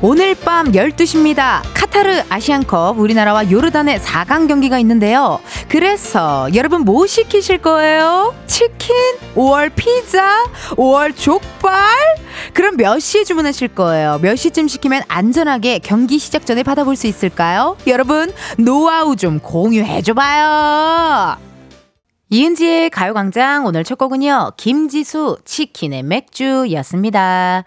오늘 밤 12시입니다. 카타르 아시안컵 우리나라와 요르단의 4강 경기가 있는데요. 그래서 여러분 뭐 시키실 거예요? 치킨? 5월 피자? 5월 족발? 그럼 몇 시에 주문하실 거예요? 몇 시쯤 시키면 안전하게 경기 시작 전에 받아볼 수 있을까요? 여러분 노하우 좀 공유해줘봐요. 이은지의 가요광장 오늘 첫 곡은요. 김지수 치킨의 맥주였습니다.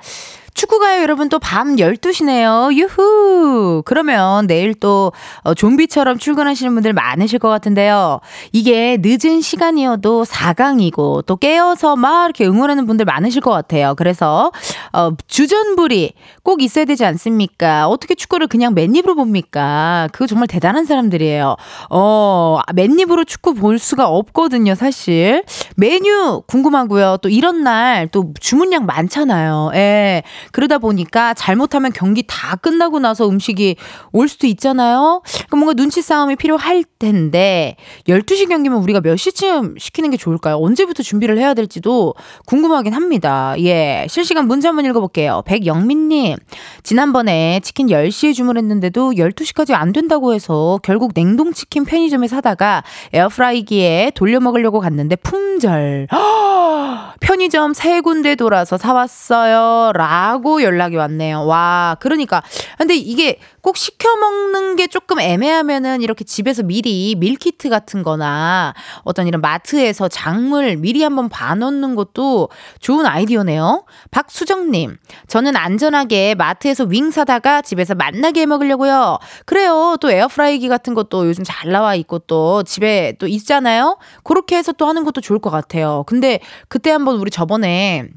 축구가요, 여러분 또 밤 12시네요. 유후! 그러면 내일 또 어, 좀비처럼 출근하시는 분들 많으실 것 같은데요. 이게 늦은 시간이어도 4강이고 또 깨어서 막 이렇게 응원하는 분들 많으실 것 같아요. 그래서 어, 주전부리 꼭 있어야 되지 않습니까? 어떻게 축구를 그냥 맨입으로 봅니까? 그거 정말 대단한 사람들이에요. 어, 맨입으로 축구 볼 수가 없거든요, 사실. 메뉴 궁금하고요. 또 이런 날 또 주문량 많잖아요. 예. 그러다 보니까 잘못하면 경기 다 끝나고 나서 음식이 올 수도 있잖아요. 그럼 뭔가 눈치 싸움이 필요할 텐데 12시 경기면 우리가 몇 시쯤 시키는 게 좋을까요? 언제부터 준비를 해야 될지도 궁금하긴 합니다. 예. 실시간 문자 한번 읽어볼게요. 백영민 님. 지난번에 치킨 10시에 주문했는데도 12시까지 안 된다고 해서 결국 냉동치킨 편의점에 사다가 에어프라이기에 돌려 먹으려고 갔는데 품절. 편의점 세 군데 돌아서 사왔어요. 라고 연락이 왔네요. 와, 그러니까. 근데 이게 꼭 시켜 먹는 게 조금 애매하면은 이렇게 집에서 미리 밀키트 같은 거나 어떤 이런 마트에서 작물 미리 한번 봐놓는 것도 좋은 아이디어네요. 박수정님, 저는 안전하게 마트에서 윙 사다가 집에서 맛나게 해 먹으려고요. 그래요. 또 에어프라이기 같은 것도 요즘 잘 나와 있고 또 집에 또 있잖아요. 그렇게 해서 또 하는 것도 좋을 것 같아요. 근데 그때 한번 우리 저번에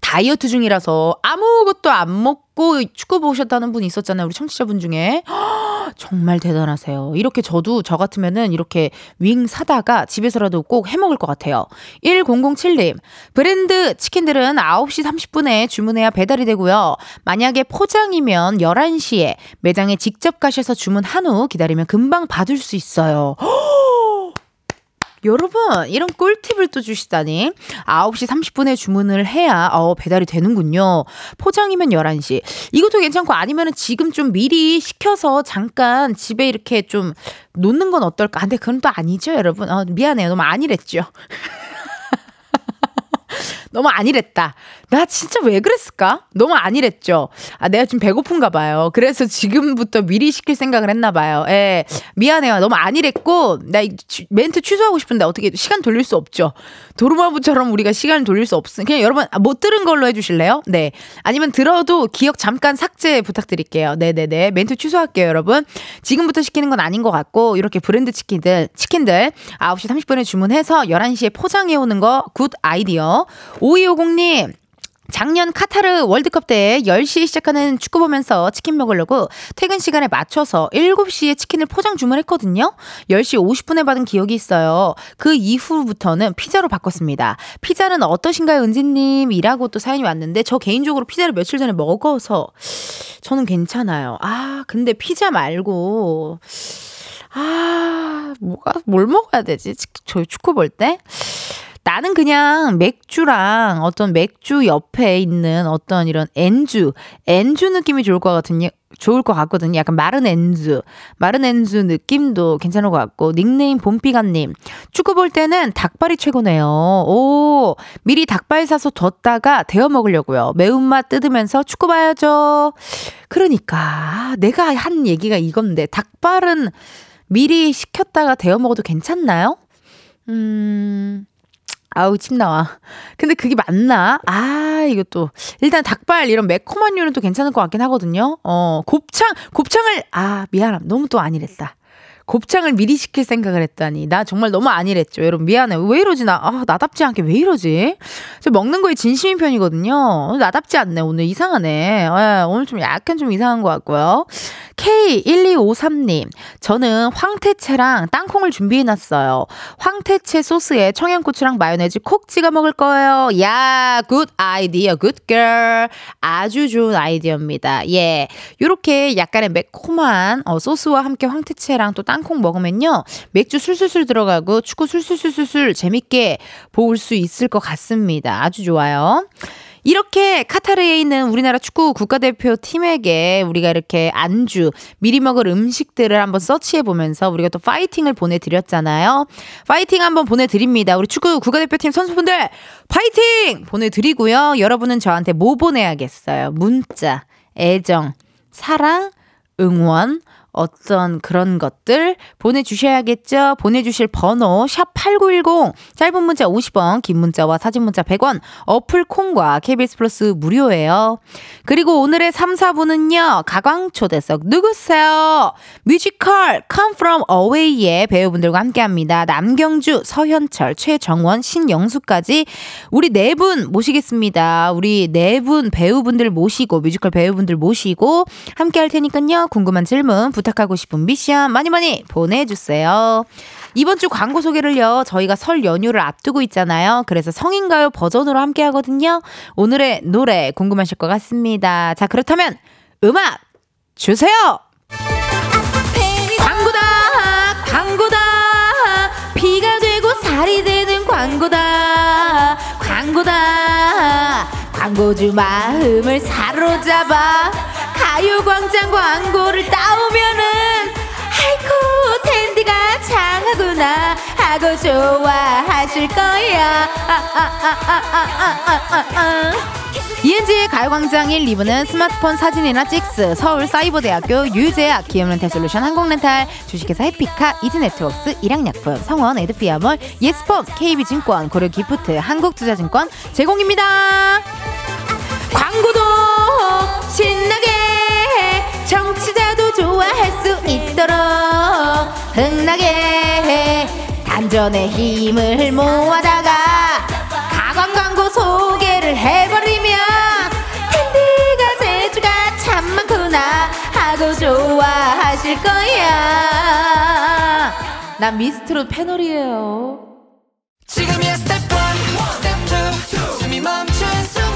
다이어트 중이라서 아무것도 안 먹고 축구 보셨다는 분이 있었잖아요. 우리 청취자분 중에. 정말 대단하세요. 이렇게 저도 저 같으면은 이렇게 윙 사다가 집에서라도 꼭 해먹을 것 같아요. 1007님, 브랜드 치킨들은 9시 30분에 주문해야 배달이 되고요. 만약에 포장이면 11시에 매장에 직접 가셔서 주문한 후 기다리면 금방 받을 수 있어요. 여러분, 이런 꿀팁을 또 주시다니. 9시 30분에 주문을 해야 어, 배달이 되는군요. 포장이면 11시. 이것도 괜찮고 아니면은 지금 좀 미리 시켜서 잠깐 집에 이렇게 좀 놓는 건 어떨까? 근데 그건 또 아니죠, 여러분. 어, 미안해요. 너무 아니랬죠. 너무 아니랬다. 나 진짜 왜 그랬을까? 너무 아니랬죠. 아, 내가 좀 배고픈가 봐요. 그래서 지금부터 미리 시킬 생각을 했나 봐요. 예. 미안해요. 너무 안일했고, 나 멘트 취소하고 싶은데 어떻게 시간 돌릴 수 없죠. 도르마무처럼 우리가 시간을 돌릴 수 없으니 그냥 여러분 아, 못 들은 걸로 해주실래요? 네. 아니면 들어도 기억 잠깐 삭제 부탁드릴게요. 네네네. 멘트 취소할게요, 여러분. 지금부터 시키는 건 아닌 것 같고, 이렇게 브랜드 치킨들, 치킨들 9시 30분에 주문해서 11시에 포장해오는 거 good idea. 5250님, 작년 카타르 월드컵 때 10시에 시작하는 축구 보면서 치킨 먹으려고 퇴근 시간에 맞춰서 7시에 치킨을 포장 주문했거든요. 10시 50분에 받은 기억이 있어요. 그 이후부터는 피자로 바꿨습니다. 피자는 어떠신가요, 은지님? 이라고 또 사연이 왔는데 저 개인적으로 피자를 며칠 전에 먹어서 저는 괜찮아요. 아, 근데 피자 말고 아, 뭐가 뭘 먹어야 되지? 저희 축구 볼 때? 나는 그냥 맥주랑 어떤 맥주 옆에 있는 어떤 이런 엔주, 엔주 느낌이 좋을 것 같은요. 좋을 것 같거든요. 약간 마른 엔주, 마른 엔주 느낌도 괜찮을 것 같고 닉네임 봄비가님 축구 볼 때는 닭발이 최고네요. 오 미리 닭발 사서 뒀다가 데워 먹으려고요. 매운맛 뜯으면서 축구 봐야죠. 그러니까 내가 한 얘기가 이건데 닭발은 미리 식혔다가 데워 먹어도 괜찮나요? 음 아우 침 나와. 근데 그게 맞나? 아 이것도 일단 닭발 이런 매콤한 류는 또 괜찮을 것 같긴 하거든요. 어 곱창 곱창을 아 미안함. 너무 또 아니랬다. 곱창을 미리 시킬 생각을 했다니. 나 정말 너무 아니랬죠. 여러분 미안해. 왜 이러지? 나 아, 나답지 않게 왜 이러지? 저 먹는 거에 진심인 편이거든요. 나답지 않네 오늘. 이상하네. 에, 예, 오늘 좀 약간 좀 이상한 것 같고요 K1253님, 저는 황태채랑 땅콩을 준비해놨어요. 황태채 소스에 청양고추랑 마요네즈 콕 찍어 먹을 거예요. 야, good idea, good girl. 아주 좋은 아이디어입니다. 예. 요렇게 약간의 매콤한 어, 소스와 함께 황태채랑 또 땅콩 먹으면요. 맥주 술술술 들어가고 축구 술술술술술 재밌게 볼 수 있을 것 같습니다. 아주 좋아요. 이렇게 카타르에 있는 우리나라 축구 국가대표 팀에게 우리가 이렇게 안주, 미리 먹을 음식들을 한번 서치해 보면서 우리가 또 파이팅을 보내드렸잖아요. 파이팅 한번 보내드립니다. 우리 축구 국가대표팀 선수분들 파이팅! 보내드리고요. 여러분은 저한테 뭐 보내야겠어요? 문자, 애정, 사랑, 응원, 어떤 그런 것들 보내주셔야겠죠. 보내주실 번호 샵8910 짧은 문자 50원 긴 문자와 사진 문자 100원 어플 콩과 KBS 플러스 무료예요. 그리고 오늘의 3, 4부는요. 가광초대석 누구세요? 뮤지컬 Come From Away의 배우분들과 함께합니다. 남경주, 서현철, 최정원, 신영숙까지 우리 네 분 모시겠습니다. 우리 네 분 배우분들 모시고 뮤지컬 배우분들 모시고 함께할 테니까요. 궁금한 질문 부탁하고 싶은 미션 많이 많이 보내주세요. 이번 주 광고 소개를요, 저희가 설 연휴를 앞두고 있잖아요. 그래서 성인가요 버전으로 함께 하거든요. 오늘의 노래 궁금하실 것 같습니다. 자, 그렇다면 음악 주세요! 광고다! 광고다! 비가 되고 살이 되는 광고다! 광고다! 광고주 마음을 사로잡아 가요광장 광고를 따오면은 아이고 텐디가 장하구나. 하고 좋아하실 거야 이은지의 가요광장 1, 2부는 스마트폰 사진이나 찍스 서울사이버대학교 유재학 기업렌탈솔루션 항공렌탈 주식회사 해피카 이지네트웍스 일양약품 성원 에드피아몰 예스폰 KB증권 고려기프트 한국투자증권 제공입니다. 광고도 신나게 청취자도 좋아할 수 있도록 흥나게 단전의 힘을 모아다가 가관 광고 소개를 해버리면 텐디가 재주가 참 많구나 하고 좋아하실 거야 난 미스트롯 패널이에요. 지금이야 스텝 1, 스텝 2 숨이 멈춘 순간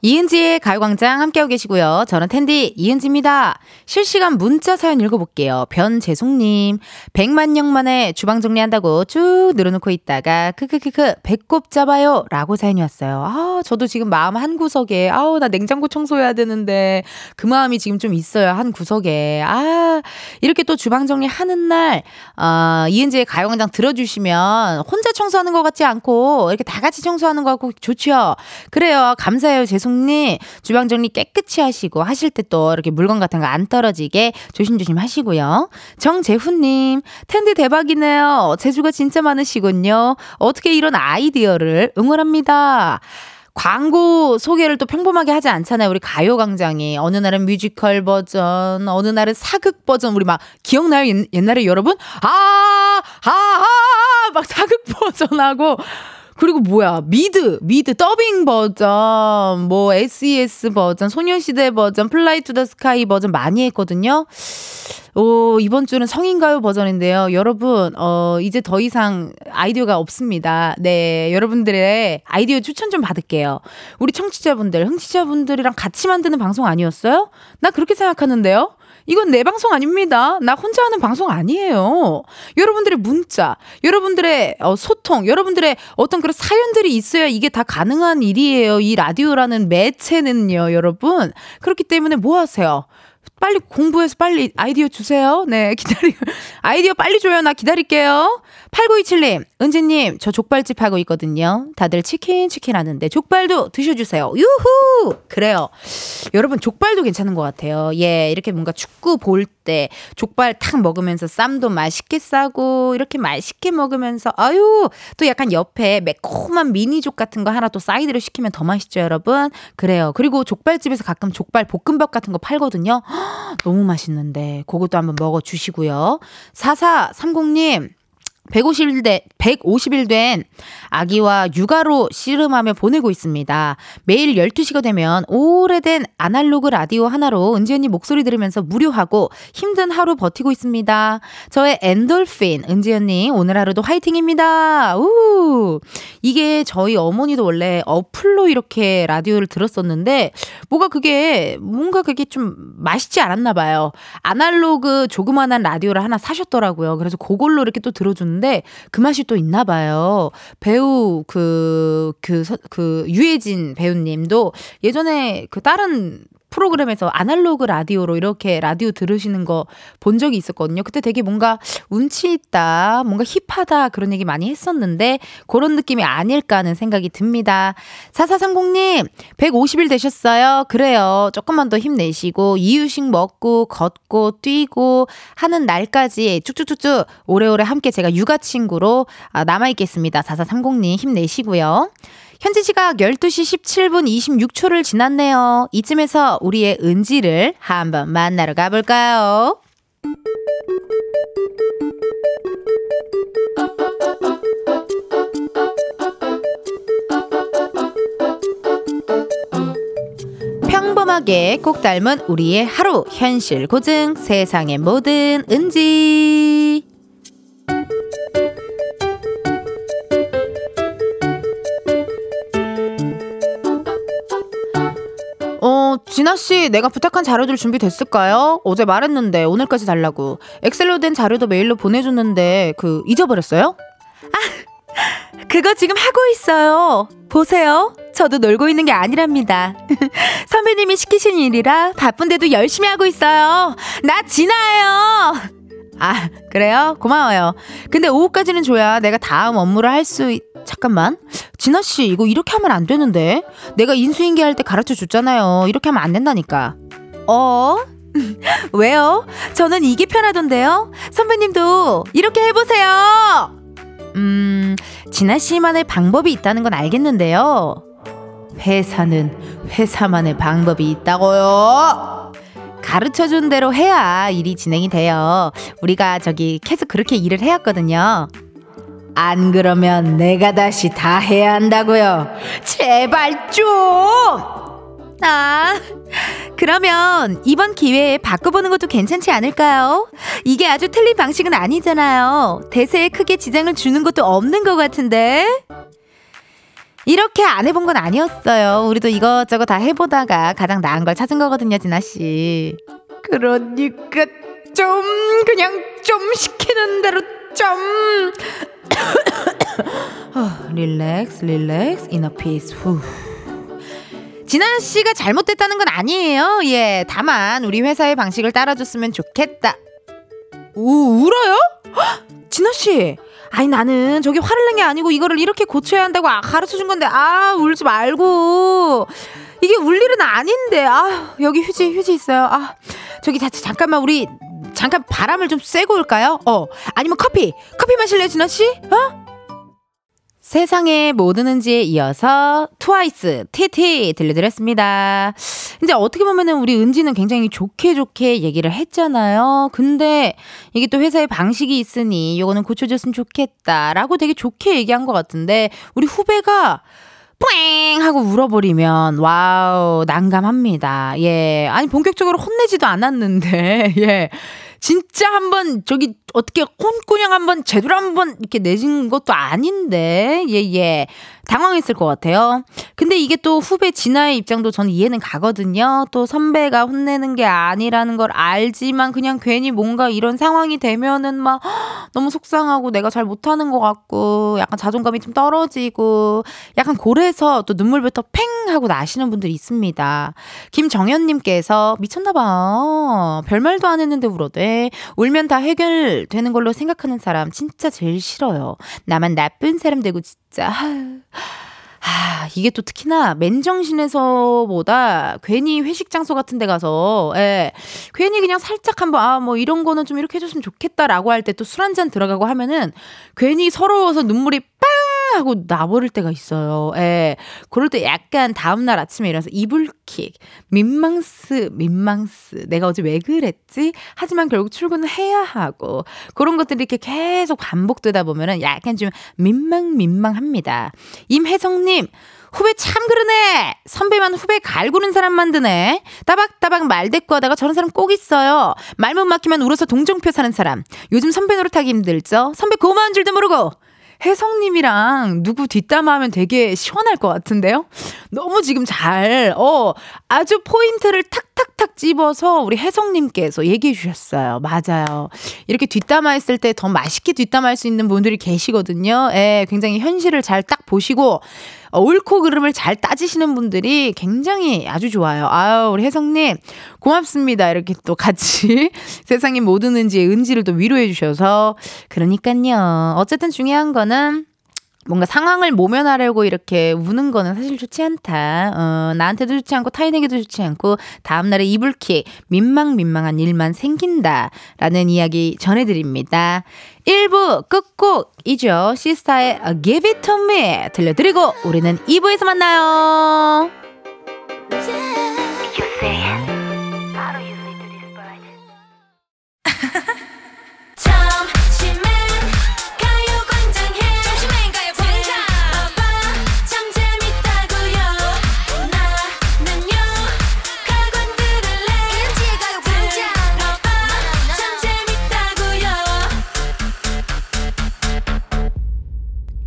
이은지의 가요광장 함께하고 계시고요. 저는 텐디 이은지입니다. 실시간 문자 사연 읽어볼게요. 변재송님, 100만 영 만에 주방 정리한다고 쭉 늘어놓고 있다가 크크크크 배꼽 잡아요 라고 사연이 왔어요. 아 저도 지금 마음 한 구석에 아우 나 냉장고 청소해야 되는데 그 마음이 지금 좀 있어요 한 구석에 아 이렇게 또 주방 정리하는 날 어, 이은지의 가요광장 들어주시면 혼자 청소하는 것 같지 않고 이렇게 다 같이 청소하는 것 같고 좋죠. 그래요 감사해요 재송 님 주방 정리 깨끗이 하시고 하실 때 또 이렇게 물건 같은 거 안 떨어지게 조심조심 하시고요. 정재훈님 텐디 대박이네요. 재주가 진짜 많으시군요. 어떻게 이런 아이디어를 응원합니다. 광고 소개를 또 평범하게 하지 않잖아요. 우리 가요광장이. 어느 날은 뮤지컬 버전, 어느 날은 사극 버전. 우리 막, 기억나요? 옛, 옛날에 여러분? 아, 아, 아, 막 사극 버전하고. 그리고 뭐야, 미드, 미드, 더빙 버전, 뭐, SES 버전, 소녀시대 버전, 플라이 투 더 스카이 버전 많이 했거든요. 오, 이번 주는 성인 가요 버전인데요. 여러분, 어, 이제 더 이상 아이디어가 없습니다. 네, 여러분들의 아이디어 추천 좀 받을게요. 우리 청취자분들, 흥취자분들이랑 같이 만드는 방송 아니었어요? 나 그렇게 생각하는데요? 이건 내 방송 아닙니다. 나 혼자 하는 방송 아니에요. 여러분들의 문자, 여러분들의 어, 소통, 여러분들의 어떤 그런 사연들이 있어야 이게 다 가능한 일이에요. 이 라디오라는 매체는요, 여러분. 그렇기 때문에 뭐 하세요? 빨리 공부해서 빨리 아이디어 주세요. 네, 기다리, 아이디어 빨리 줘요. 나 기다릴게요. 8927님, 은지님, 저 족발집 하고 있거든요. 다들 치킨, 치킨 하는데, 족발도 드셔주세요. 유후! 그래요. 여러분, 족발도 괜찮은 것 같아요. 예, 이렇게 뭔가 축구 볼 때, 족발 탁 먹으면서 쌈도 맛있게 싸고, 이렇게 맛있게 먹으면서, 아유, 또 약간 옆에 매콤한 미니족 같은 거 하나 또 사이드로 시키면 더 맛있죠, 여러분? 그래요. 그리고 족발집에서 가끔 족발 볶음밥 같은 거 팔거든요. 너무 맛있는데 그것도 한번 먹어 주시고요. 4430님 150일, 대, 150일 된 아기와 육아로 씨름하며 보내고 있습니다. 매일 12시가 되면 오래된 아날로그 라디오 하나로 은지 언니 목소리 들으면서 무료하고 힘든 하루 버티고 있습니다. 저의 엔돌핀, 은지 언니 오늘 하루도 화이팅입니다. 우! 이게 저희 어머니도 원래 어플로 이렇게 라디오를 들었었는데 뭐가 그게 뭔가 그게 좀 맛있지 않았나 봐요. 아날로그 조그만한 라디오를 하나 사셨더라고요. 그래서 그걸로 이렇게 또 들어주는 먹는데 그 맛이 또 있나 봐요. 배우 그, 그, 그, 유해진 배우님도 예전에 그 다른 프로그램에서 아날로그 라디오로 이렇게 라디오 들으시는 거 본 적이 있었거든요. 그때 되게 뭔가 운치 있다, 뭔가 힙하다 그런 얘기 많이 했었는데 그런 느낌이 아닐까 하는 생각이 듭니다. 4430님, 150일 되셨어요. 그래요. 조금만 더 힘내시고 이유식 먹고 걷고 뛰고 하는 날까지 쭉쭉쭉쭉 오래오래 함께 제가 육아 친구로 아, 남아 있겠습니다. 4430님 힘내시고요. 현재 시각 12시 17분 26초를 지났네요. 이쯤에서 우리의 은지를 한번 만나러 가볼까요? 평범하게 꼭 닮은 우리의 하루 현실 고증 세상의 모든 은지 어, 진아 씨, 내가 부탁한 자료들 준비됐을까요? 어제 말했는데 오늘까지 달라고. 엑셀로 된 자료도 메일로 보내줬는데 그 잊어버렸어요? 아, 그거 지금 하고 있어요. 보세요. 저도 놀고 있는 게 아니랍니다. 선배님이 시키신 일이라 바쁜데도 열심히 하고 있어요. 나 진아예요. 아, 그래요? 고마워요. 근데 오후까지는 줘야 내가 다음 업무를 할 수 있... 잠깐만. 진아 씨, 이거 이렇게 하면 안 되는데. 내가 인수인계 할 때 가르쳐 줬잖아요. 이렇게 하면 안 된다니까. 어? 왜요? 저는 이게 편하던데요? 선배님도 이렇게 해보세요! 음, 진아 씨만의 방법이 있다는 건 알겠는데요. 회사는 회사만의 방법이 있다고요! 가르쳐 준 대로 해야 일이 진행이 돼요. 우리가 저기 계속 그렇게 일을 해왔거든요. 안 그러면 내가 다시 다 해야 한다고요. 제발 좀! 아, 그러면 이번 기회에 바꿔보는 것도 괜찮지 않을까요? 이게 아주 틀린 방식은 아니잖아요. 대세에 크게 지장을 주는 것도 없는 것 같은데? 이렇게 안 해본 건 아니었어요. 우리도 이것저것 다 해보다가 가장 나은 걸 찾은 거거든요, 진아 씨. 그러니까 좀, 그냥 좀 시키는 대로 좀. 어, relax, relax, inner peace, 후. 진아 씨가 잘못됐다는 건 아니에요. 예, 다만 우리 회사의 방식을 따라줬으면 좋겠다. 우, 울어요? 진아 씨, 아니 나는 저기 화를 낸 게 아니고 이거를 이렇게 고쳐야 한다고 아, 가르쳐 준 건데 아 울지 말고 이게 울 일은 아닌데 아 여기 휴지 휴지 있어요. 아 저기 자, 잠깐만 우리 잠깐 바람을 좀 쐬고 올까요? 어 아니면 커피 커피 마실래요 진아 씨? 어? 세상에 뭐 드는지에 이어서 트와이스 TT 들려드렸습니다. 이제 어떻게 보면은 우리 은지는 굉장히 좋게 좋게 얘기를 했잖아요. 근데 이게 또 회사의 방식이 있으니 요거는 고쳐줬으면 좋겠다라고 되게 좋게 얘기한 것 같은데 우리 후배가 뿌잉 하고 울어버리면 wow 난감합니다. 예 아니 본격적으로 혼내지도 않았는데 예 진짜 한번 저기 어떻게 콘꾸냥 한번 제대로 한번 이렇게 내진 것도 아닌데 예예 예. 당황했을 것 같아요. 근데 이게 또 후배 진아의 입장도 저는 이해는 가거든요. 또 선배가 혼내는 게 아니라는 걸 알지만 그냥 괜히 뭔가 이런 상황이 되면은 막 너무 속상하고 내가 잘 못하는 것 같고 약간 자존감이 좀 떨어지고 약간 고래서 또 눈물부터 팽 하고 나시는 분들이 있습니다. 김정현님께서 미쳤나봐. 별말도 안 했는데 울어대. 울면 다 해결되는 걸로 생각하는 사람 진짜 제일 싫어요. 나만 나쁜 사람 되고 진짜. 아, 이게 또 특히나 맨정신에서보다 괜히 회식 장소 같은 데 가서, 예, 괜히 그냥 살짝 한번, 아, 뭐 이런 거는 좀 이렇게 해줬으면 좋겠다라고 할 때 또 술 한 잔 들어가고 하면은 괜히 서러워서 눈물이 빵! 하고 나버릴 때가 있어요. 예. 그럴 때 약간 다음날 아침에 일어나서 이불킥, 민망스, 민망스. 내가 어제 왜 그랬지? 하지만 결국 출근을 해야 하고. 그런 것들이 이렇게 계속 반복되다 보면은 약간 좀 민망, 민망합니다. 임혜성님, 후배 참 그러네. 선배만 후배 갈구는 사람 만드네. 따박따박 말대꾸 하다가 저런 사람 꼭 있어요. 말 못 막히면 울어서 동정표 사는 사람. 요즘 선배 노릇하기 힘들죠? 선배 고마운 줄도 모르고. 혜성님이랑 누구 뒷담화하면 되게 시원할 것 같은데요? 너무 지금 잘, 어, 아주 포인트를 탁탁탁 집어서 우리 혜성님께서 얘기해 주셨어요. 맞아요. 이렇게 뒷담화 했을 때 더 맛있게 뒷담화 할 수 있는 분들이 계시거든요. 예, 굉장히 현실을 잘 딱 보시고, 어, 옳고 그름을 잘 따지시는 분들이 굉장히 아주 좋아요. 아유, 우리 혜성님, 고맙습니다. 이렇게 또 같이 세상의 모든 은지의 은지를 또 위로해 주셔서. 그러니까요. 어쨌든 중요한 거는 뭔가 상황을 모면하려고 이렇게 우는 거는 사실 좋지 않다. 어, 나한테도 좋지 않고 타인에게도 좋지 않고 다음날에 이불킥, 민망민망한 일만 생긴다. 라는 이야기 전해드립니다. 1부 끝곡이죠. 시스타의 Give It To Me 들려드리고 우리는 2부에서 만나요.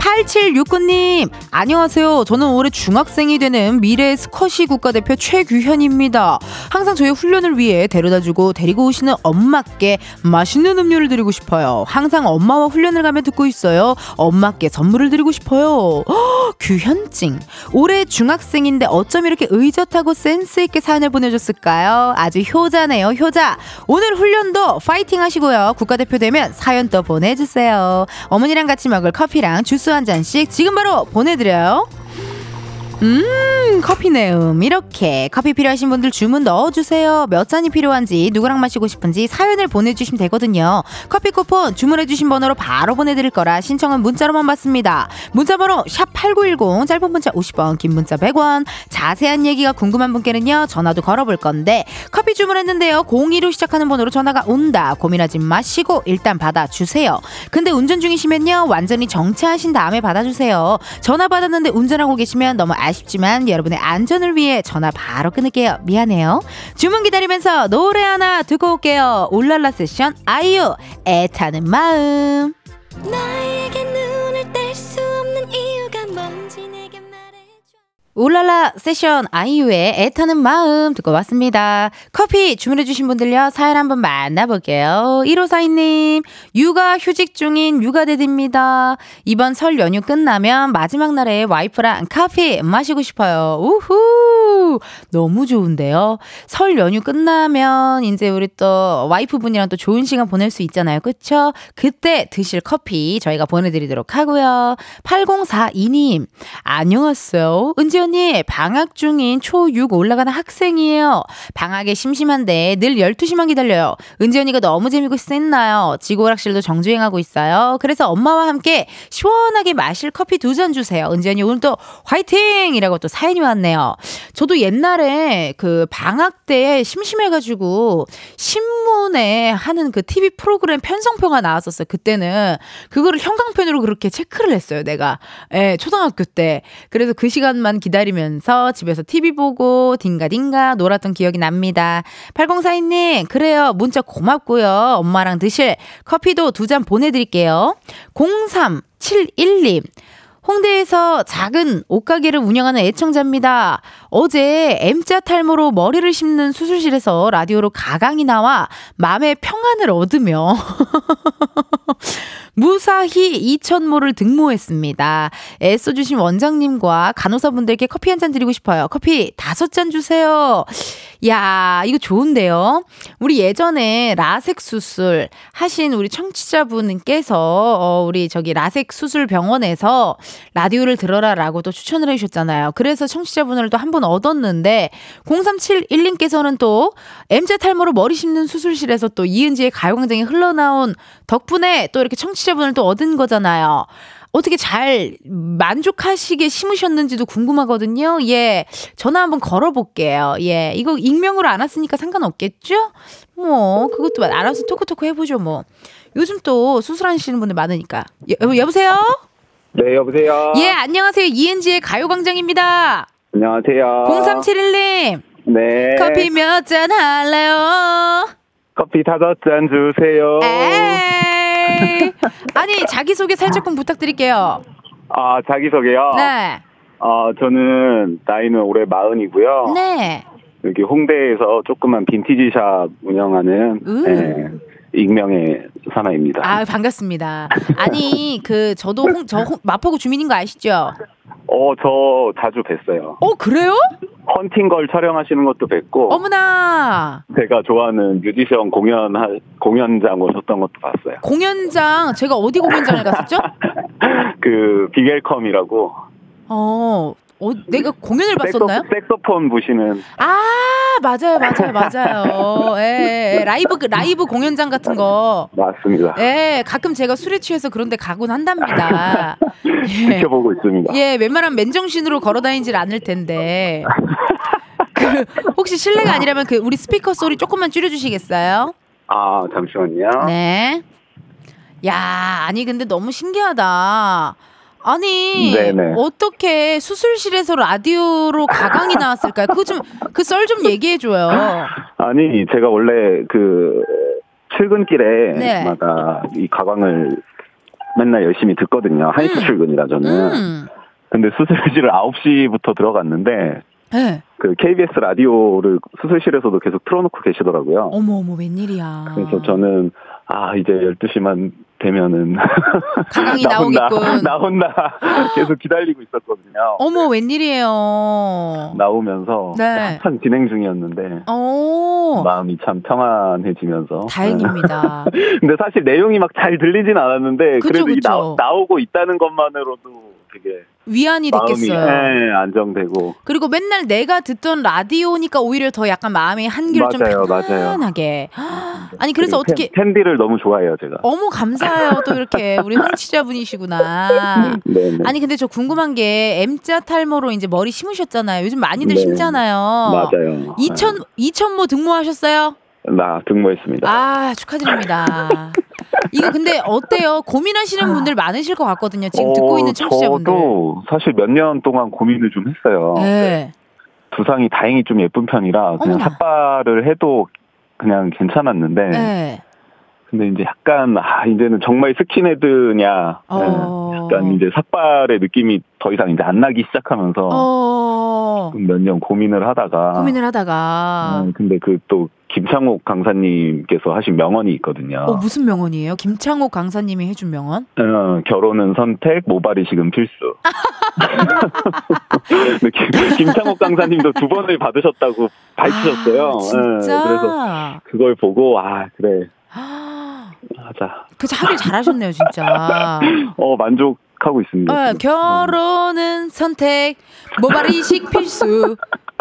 8769님, 안녕하세요. 저는 올해 중학생이 되는 미래 스쿼시 국가대표 최규현입니다. 항상 저희 훈련을 위해 데려다 주고 데리고 오시는 엄마께 맛있는 음료를 드리고 싶어요. 항상 엄마와 훈련을 가며 듣고 있어요. 엄마께 선물을 드리고 싶어요. 허, 규현증. 올해 중학생인데 어쩜 이렇게 의젓하고 센스있게 사연을 보내줬을까요? 아주 효자네요, 효자. 오늘 훈련도 파이팅 하시고요. 국가대표 되면 사연 또 보내주세요. 어머니랑 같이 먹을 커피랑 주스 한 잔씩 지금 바로 보내드려요. 음, 커피 내음. 이렇게 커피 필요하신 분들 주문 넣어주세요. 몇 잔이 필요한지, 누구랑 마시고 싶은지 사연을 보내주시면 되거든요. 커피 쿠폰 주문해주신 번호로 바로 보내드릴 거라 신청은 문자로만 받습니다. 문자번호 샵8910, 짧은 문자 50원, 긴 문자 100원. 자세한 얘기가 궁금한 분께는요, 전화도 걸어볼 건데, 커피 주문했는데요, 02로 시작하는 번호로 전화가 온다. 고민하지 마시고 일단 받아주세요. 근데 운전 중이시면요, 완전히 정차하신 다음에 받아주세요. 전화 받았는데 운전하고 계시면 너무 아쉽지만 여러분의 안전을 위해 전화 바로 끊을게요. 미안해요. 주문 기다리면서 노래 하나 듣고 올게요. 울랄라 세션 아이유 애타는 마음. 나에게 울랄라 세션 아이유의 애타는 마음 듣고 왔습니다. 커피 주문해주신 분들요, 사연 한번 만나볼게요. 1542님, 육아 휴직 중인 육아대디입니다. 이번 설 연휴 끝나면 마지막 날에 와이프랑 커피 마시고 싶어요. 우후! 너무 좋은데요? 설 연휴 끝나면 이제 우리 또 와이프분이랑 또 좋은 시간 보낼 수 있잖아요. 그쵸? 그때 드실 커피 저희가 보내드리도록 하고요. 8042님, 안녕하세요. 은지 언니, 방학 중인 초6 올라가는 학생이에요. 방학에 심심한데 늘 12시만 기다려요. 은지 언니가 너무 재미고 쎘나요? 지구오락실도 정주행하고 있어요. 그래서 엄마와 함께 시원하게 마실 커피 두 잔 주세요. 은지 언니 오늘 또 화이팅! 이라고 또 사연이 왔네요. 저도 옛날에 그 방학 때 심심해가지고 신문에 하는 그 TV 프로그램 편성표가 나왔었어요. 그때는 그거를 형광펜으로 그렇게 체크를 했어요. 내가. 예, 초등학교 때. 그래서 그 시간만 기다리면서 집에서 TV 보고 딩가딩가 놀았던 기억이 납니다. 8042님, 그래요. 문자 고맙고요. 엄마랑 드실 커피도 두 잔 보내드릴게요. 0371님. 홍대에서 작은 옷가게를 운영하는 애청자입니다. 어제 M자 탈모로 머리를 심는 수술실에서 라디오로 가강이 나와 마음의 평안을 얻으며 무사히 이천모를 등모했습니다. 애써주신 원장님과 간호사분들께 커피 한 잔 드리고 싶어요. 커피 다섯 잔 주세요. 야, 이거 좋은데요? 우리 예전에 라섹 수술 하신 우리 청취자분께서, 어, 우리 저기 라섹 수술 병원에서 라디오를 들어라라고 또 추천을 해주셨잖아요. 그래서 청취자분을 또한번 얻었는데, 0371님께서는 또 M자 탈모로 머리 심는 수술실에서 또 이은지의 가요광장이 흘러나온 덕분에 또 이렇게 청취자 분을 또 얻은 거잖아요. 어떻게 잘 만족하시게 심으셨는지도 궁금하거든요. 예. 전화 한번 걸어볼게요. 예. 이거 익명으로 안 왔으니까 상관없겠죠? 뭐, 그것도 알아서 토크토크 해보죠, 뭐. 요즘 또 수술하시는 분들 많으니까. 여, 여보세요? 네, 여보세요. 예, 안녕하세요. 이은지의 가요광장입니다. 안녕하세요. 0371님. 네. 커피 몇 잔 할래요? 커피 다섯 잔 주세요. 에이. 아니, 자기 소개 살짝 좀 부탁드릴게요. 아, 자기 소개요? 네. 아, 저는 나이는 올해 마흔이고요. 네. 여기 홍대에서 조그만 빈티지 샵 운영하는 음. 네, 익명의 사나입니다. 아, 반갑습니다. 아니, 그, 저도 홍, 저 홍, 마포구 주민인 거 아시죠? 어, 저 자주 뵀어요. 어, 그래요? 헌팅걸 촬영하시는 것도 뵀고, 어머나. 제가 좋아하는 뮤지션 공연, 공연장 오셨던 것도 봤어요. 공연장, 제가 어디 공연장을 갔었죠? 그, 비겔컴이라고. 어, 어 내가 공연을 봤었나요? 색소, 색소 폰 부시는. 아, 맞아요, 맞아요, 맞아요. 예, 예, 라이브, 라이브 공연장 같은 거. 맞습니다. 예, 가끔 제가 술에 취해서 그런 데 가곤 한답니다. 예. 지켜보고 있습니다. 예, 웬만하면 맨정신으로 걸어 다니질 않을 텐데. 그, 혹시 실례가 아니라면 그 우리 스피커 소리 조금만 줄여주시겠어요? 아, 잠시만요. 네. 야, 아니 근데 너무 신기하다. 아니 네네. 어떻게 수술실에서 라디오로 가강이 나왔을까요? 그거 좀그 썰 좀 얘기해 줘요. 아니, 제가 원래 그 네. 출근길에마다 이 가광을 맨날 열심히 듣거든요. 한시 음. 출근이라 저는. 음. 근데 수술실을 9시부터 들어갔는데 네. 그 KBS 라디오를 수술실에서도 계속 틀어놓고 계시더라고요. 어머 어머 웬일이야. 그래서 저는 아 이제 12시만 되면은 가강이 나온다, 나오겠군. 나온다 계속 기다리고 있었거든요. 어머 웬일이에요. 나오면서 네. 한참 진행 중이었는데 어. 마음이 참 평안해지면서 다행입니다. 근데 사실 내용이 막 잘 들리진 않았는데 그쵸, 그래도 이 그쵸. 나, 나오고 있다는 것만으로도 되게 위안이 마음이 됐겠어요. 예, 안정되고 그리고 맨날 내가 듣던 라디오니까 오히려 더 약간 마음이 한결 좀 맞아요, 맞아요. 편안하게. 아니 그래서 어떻게 캔, 캔디를 너무 좋아해요 제가. 어머 감사해요 또 이렇게 우리 홍치자분이시구나. 네, 네. 아니 근데 저 궁금한 게 M자 탈모로 이제 머리 심으셨잖아요. 요즘 많이들 네. 심잖아요. 맞아요. 2천 2천모 등모하셨어요? 네. 나 등모했습니다. 아 축하드립니다. 이거 근데 어때요? 고민하시는 분들 많으실 것 같거든요. 지금 듣고 어, 있는 청취자분들. 저도 사실 몇 년 동안 고민을 좀 했어요. 네. 두상이 다행히 좀 예쁜 편이라 그냥 어머나. 삭발을 해도 그냥 괜찮았는데 네. 근데 이제 약간 아 이제는 정말 스킨헤드냐 어. 네, 약간 이제 삭발의 느낌이 더 이상 이제 안 나기 시작하면서 어. 몇년 고민을 하다가 고민을 하다가 음, 근데 그 또 김창옥 강사님께서 하신 명언이 있거든요. 어 무슨 명언이에요? 김창옥 강사님이 해준 명언? 어, 결혼은 선택, 모발이식은 필수. 김, 김창옥 강사님도 두 번을 받으셨다고 밝히셨어요. 아, 예, 진짜. 그래서 그걸 보고 아 그래 아, 하자. 그래서 하길 잘하셨네요, 진짜. 어 만족 하고 있습니다. 어, 지금. 결혼은 선택, 모발 이식 필수.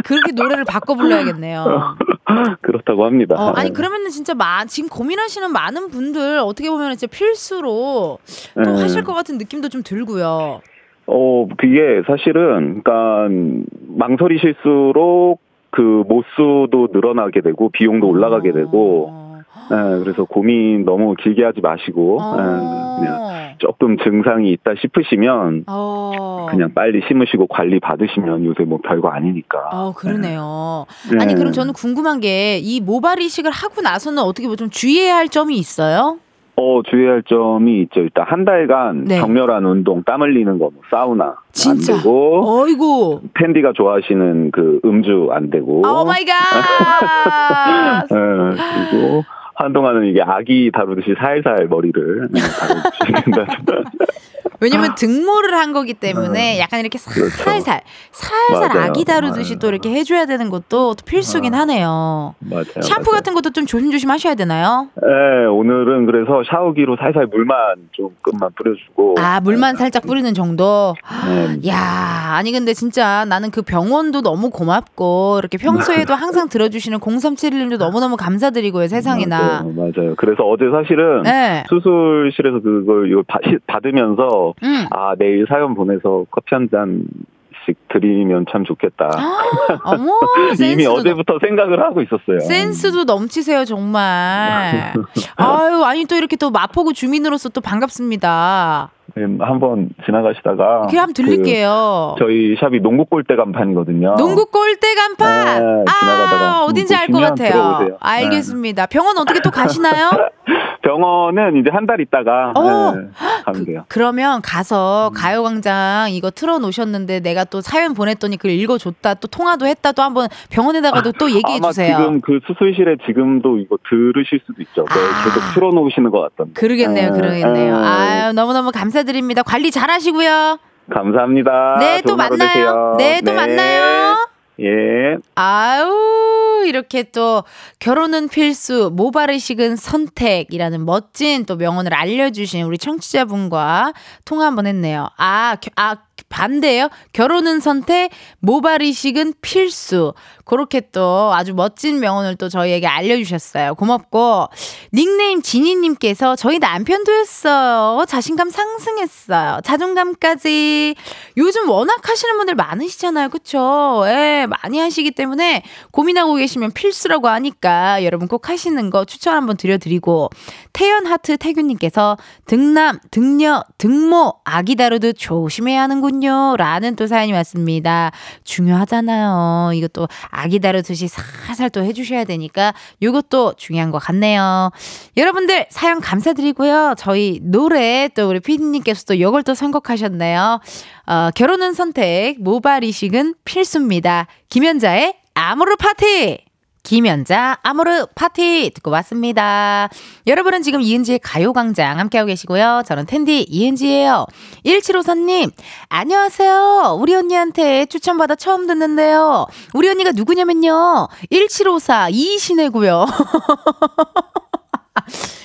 그렇게 노래를 바꿔 불러야겠네요. 어, 그렇다고 합니다. 어, 아니 예. 그러면은 진짜 마, 지금 고민하시는 많은 분들 어떻게 보면 진짜 필수로 또 예. 하실 것 같은 느낌도 좀 들고요. 어 그게 사실은 그러니까 망설이실수록 그 모수도 늘어나게 되고 비용도 올라가게 되고 어. 예, 그래서 고민 너무 길게 하지 마시고 예, 그냥 어. 조금 증상이 있다 싶으시면 어. 그냥 빨리 심으시고 관리 받으시면 요새 뭐 별거 아니니까. 어, 그러네요. 네. 아니, 그럼 저는 궁금한 게 이 모발 이식을 하고 나서는 어떻게 뭐 좀 주의해야 할 점이 있어요? 어 주의할 점이 있죠. 일단 한 달간 네. 격렬한 운동, 땀 흘리는 거, 뭐 사우나 진짜? 안 되고 어이구. 팬디가 좋아하시는 그 음주 안 되고. oh my God. 예, 그리고 한동안은 이게 아기 다루듯이 살살 머리를 네, 다루시는다. 왜냐면 등모를 한 거기 때문에 약간 이렇게 아. 그렇죠. 살살 살살 맞아요. 아기 다루듯이 또 이렇게 해줘야 되는 것도 또 필수긴 아, 하네요. 맞아요. 샴푸 맞아요. 같은 것도 좀 조심조심 하셔야 되나요? 네, 오늘은 그래서 샤워기로 살살 물만 조금만 뿌려주고. 아 물만 살짝 뿌리는 정도. 네, 야 아니 근데 진짜 나는 그 병원도 너무 고맙고 이렇게 평소에도 항상 들어주시는 0371님도 너무너무 감사드리고요 세상에나. 맞아요, 맞아요. 그래서 어제 사실은 네. 수술실에서 그걸 이거 받으면서 음. 아 내일 사연 보내서 커피 한 잔씩 드리면 참 좋겠다. 어머 이미 어제부터 생각을 하고 있었어요. 센스도 넘치세요 정말. 아유 아니 또 이렇게 또 마포구 주민으로서 또 반갑습니다. 음, 한번 지나가시다가 그래 한번 들릴게요. 그 저희 샵이 농구 골대 간판이거든요. 농구 골대 간판. 네, 아 지나가다가 어딘지 알 것 같아요. 들어오세요. 네. 알겠습니다. 병원 어떻게 또 가시나요? 병원은 이제 한 달 있다가 어. 네, 가면 돼요. 그 러면 음. 가서 가요광장 이거 틀어놓으셨는데 내가 또 사연 보냈더니 그걸 읽어줬다 또 통화도 했다 또 한번 병원에다가도 또 얘기해 주세요. 지금 그 수술실에 지금도 이거 들으실 수도 있죠. 네, 아. 계속 틀어놓으시는 것 같던데. 그러겠네요, 네, 그러겠네요. 네. 아유 너무너무 감사 드립니다. 관리 잘 하시고요. 감사합니다. 네, 또 만나요. 네, 또 만나요. 예. 아유, 이렇게 또 결혼은 필수, 모바르식은 선택이라는 멋진 또 명언을 알려주신 우리 청취자분과 통화 한번 했네요. 아, 겨- 아, 반대예요 결혼은 선택, 모바르식은 필수. 그렇게 또 아주 멋진 명언을 또 저희에게 알려주셨어요. 고맙고, 닉네임 지니님께서 저희 남편도 했어요. 자신감 상승했어요. 자존감까지. 요즘 워낙 하시는 분들 많으시잖아요. 그쵸? 예, 많이 하시기 때문에 고민하고 계시면 필수라고 하니까 여러분 꼭 하시는 거 추천 한번 드려드리고, 태연 하트 태균님께서 등남, 등녀, 등모, 아기 다루듯 조심해야 하는군 요. 라는 또 사연이 왔습니다. 중요하잖아요. 이것도 아기 다루듯이 살살 또 해주셔야 되니까 이것도 중요한 것 같네요. 여러분들 사연 감사드리고요. 저희 노래 또 우리 피디님께서도 이걸 또 선곡하셨네요. 어, 결혼은 선택, 모발 이식은 필수입니다. 김연자의 아모르 파티! 김연자 아모르 파티 듣고 왔습니다. 여러분은 지금 이은지의 가요광장 함께하고 계시고요. 저는 텐디 이은지예요. 1754님 안녕하세요. 우리 언니한테 추천받아 처음 듣는데요. 우리 언니가 누구냐면요. 1754 이신혜고요.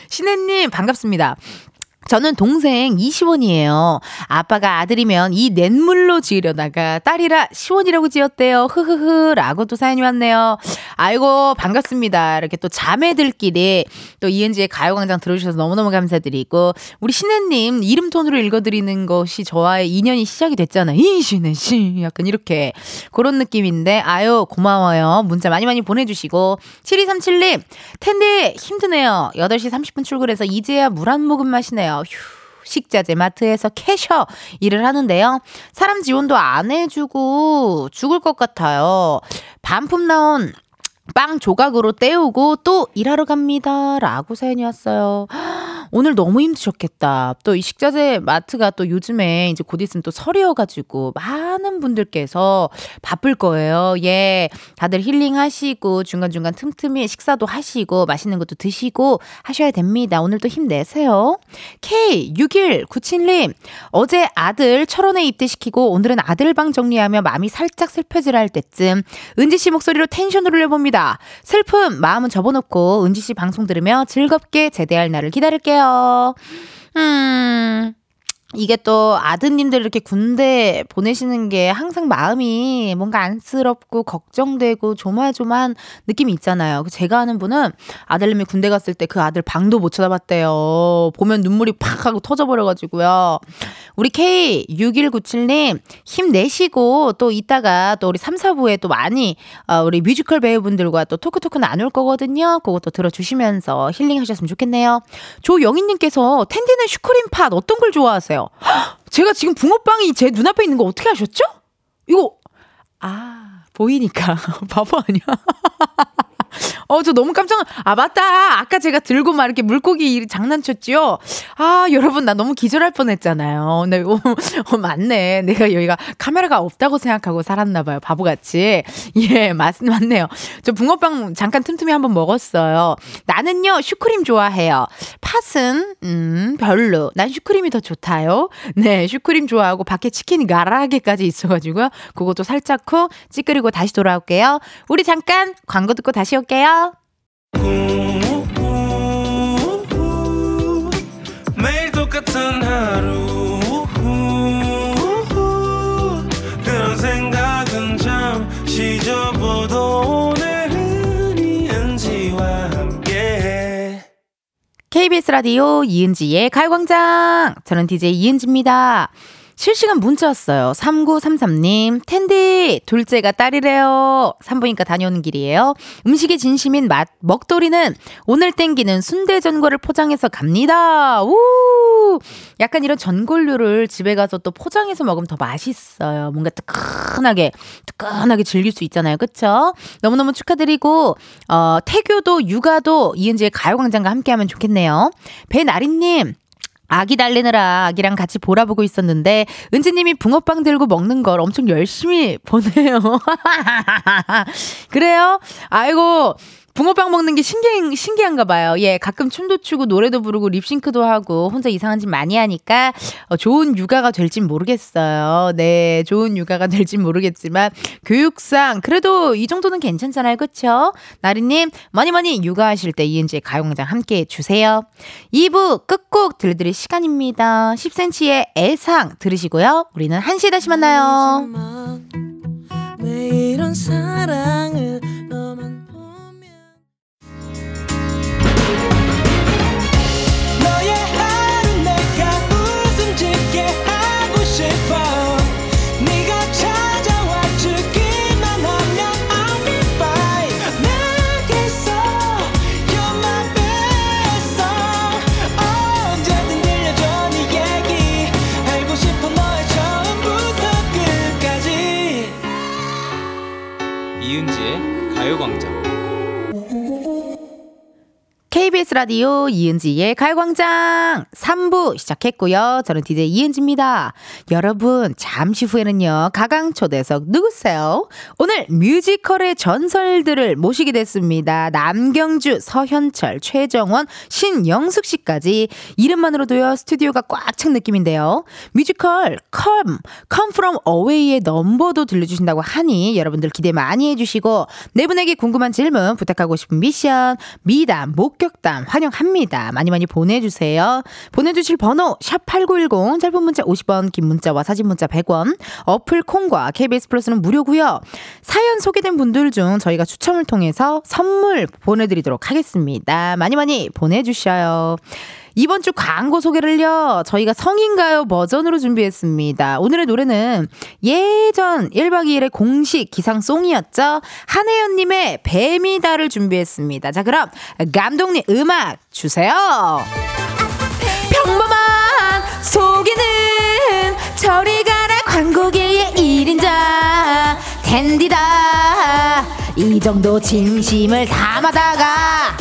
신혜님 반갑습니다. 저는 동생 이시원이에요. 아빠가 아들이면 이 냇물로 지으려다가 딸이라 시원이라고 지었대요. 흐흐흐. 라고 또 사연이 왔네요. 아이고, 반갑습니다. 이렇게 또 자매들끼리 또 이은지의 가요광장 들어주셔서 너무너무 감사드리고, 우리 신혜님 이름 톤으로 읽어드리는 것이 저와의 인연이 시작이 됐잖아요. 이신혜 씨. 약간 이렇게. 그런 느낌인데, 아유, 고마워요. 문자 많이 많이 보내주시고, 7237님, 텐데 힘드네요. 8시 30분 출근해서 이제야 물 한 모금 마시네요. 휴. 식자재 마트에서 캐셔 일을 하는데요. 사람 지원도 안 해주고 죽을 것 같아요. 반품 나온 빵 조각으로 때우고 또 일하러 갑니다. 라고 사연이 왔어요. 오늘 너무 힘드셨겠다. 또 이 식자재 마트가 또 요즘에 이제 곧 있으면 또 설이어가지고 많은 분들께서 바쁠 거예요. 예. 다들 힐링하시고 중간중간 틈틈이 식사도 하시고 맛있는 것도 드시고 하셔야 됩니다. 오늘 또 힘내세요. K6197님, 어제 아들 철원에 입대시키고 오늘은 아들 방 정리하며 마음이 살짝 슬퍼질 할 때쯤 은지 씨 목소리로 텐션을 올려봅니다. 슬픔, 마음은 접어놓고 은지 씨 방송 들으며 즐겁게 제대할 날을 기다릴게요. 음. 이게 또 아드님들 이렇게 군대 보내시는 게 항상 마음이 뭔가 안쓰럽고 걱정되고 조마조마한 느낌이 있잖아요. 그 제가 아는 분은 아들님이 군대 갔을 때 그 아들 방도 못 쳐다봤대요. 보면 눈물이 팍 하고 터져버려가지고요. 우리 K6197님 힘내시고 또 이따가 또 우리 3, 4부에 또 많이 어, 우리 뮤지컬 배우분들과 또 토크토크 나눌 거거든요. 그것도 들어주시면서 힐링하셨으면 좋겠네요. 조영희님께서 텐디는 슈크림 팥 어떤 걸 좋아하세요? 헉, 제가 지금 붕어빵이 제 눈앞에 있는 거 어떻게 아셨죠? 이거 아 보이니까 바보 아니야? 어, 저 너무 깜짝, 아, 맞다. 아까 제가 들고 막 이렇게 물고기 장난쳤지요? 아, 여러분, 나 너무 기절할 뻔 했잖아요. 네, 어, 어, 맞네. 내가 여기가 카메라가 없다고 생각하고 살았나봐요. 바보같이. 예, 맞, 맞네요. 저 붕어빵 잠깐 틈틈이 한번 먹었어요. 나는요, 슈크림 좋아해요. 팥은, 음, 별로. 난 슈크림이 더 좋다요. 네, 슈크림 좋아하고 밖에 치킨이 가라하게까지 있어가지고요. 그것도 살짝 후 찌끄리고 다시 돌아올게요. 우리 잠깐 광고 듣고 다시 올게요. 매일 똑같은 하루 그런 생각은 잠시 접어도 오늘은 이은지와 함께 KBS 라디오 이은지의 가요광장. 저는 DJ 이은지입니다. 실시간 문자 왔어요. 3933님, 텐디, 둘째가 딸이래요. 산부인과 다녀오는 길이에요. 음식의 진심인 맛, 먹돌이는 오늘 땡기는 순대 전골을 포장해서 갑니다. 우! 약간 이런 전골류를 집에 가서 또 포장해서 먹으면 더 맛있어요. 뭔가 뜨끈하게, 뜨끈하게 즐길 수 있잖아요. 그쵸? 너무너무 축하드리고, 어, 태교도 육아도 이은지의 가요광장과 함께 하면 좋겠네요. 배나리님, 아기 달래느라 아기랑 같이 보라보고 있었는데 은지님이 붕어빵 들고 먹는 걸 엄청 열심히 보네요. 그래요? 아이고 붕어빵 먹는 게 신기한, 신기한가 봐요. 예, 가끔 춤도 추고 노래도 부르고 립싱크도 하고 혼자 이상한 짓 많이 하니까 어, 좋은 육아가 될진 모르겠어요. 네, 좋은 육아가 될진 모르겠지만 교육상 그래도 이 정도는 괜찮잖아요. 그쵸? 나리님, 많이 많이 육아하실 때 이은지의 가요광장 함께 해주세요. 2부 끝곡 들려드릴 시간입니다. 10cm의 애상 들으시고요. 우리는 1시에 다시 만나요. KBS 라디오 이은지의 가요광장 3부 시작했고요. 저는 DJ 이은지입니다. 여러분, 잠시 후에는요, 가강 초대석 누구세요? 오늘 뮤지컬의 전설들을 모시게 됐습니다. 남경주, 서현철, 최정원, 신영숙 씨까지 이름만으로도요, 스튜디오가 꽉 찬 느낌인데요. 뮤지컬 Come, Come From Away의 넘버도 들려주신다고 하니 여러분들 기대 많이 해주시고 네 분에게 궁금한 질문 부탁하고 싶은 미션, 미담, 목격 담 환영합니다. 많이 많이 보내주세요. 보내주실 번호 샵8910 짧은 문자 50원 긴 문자와 사진 문자 100원 어플 콩과 KBS 플러스는 무료고요. 사연 소개된 분들 중 저희가 추첨을 통해서 선물 보내드리도록 하겠습니다. 많이 많이 보내주셔요. 이번 주 광고 소개를요, 저희가 성인가요 버전으로 준비했습니다. 오늘의 노래는 예전 1박 2일의 공식 기상송이었죠. 한혜연님의 뱀이다를 준비했습니다. 자, 그럼 감독님 음악 주세요. 평범한 소개는 저리 가라 광고계의 1인자 텐디다 이 정도 진심을 담아다가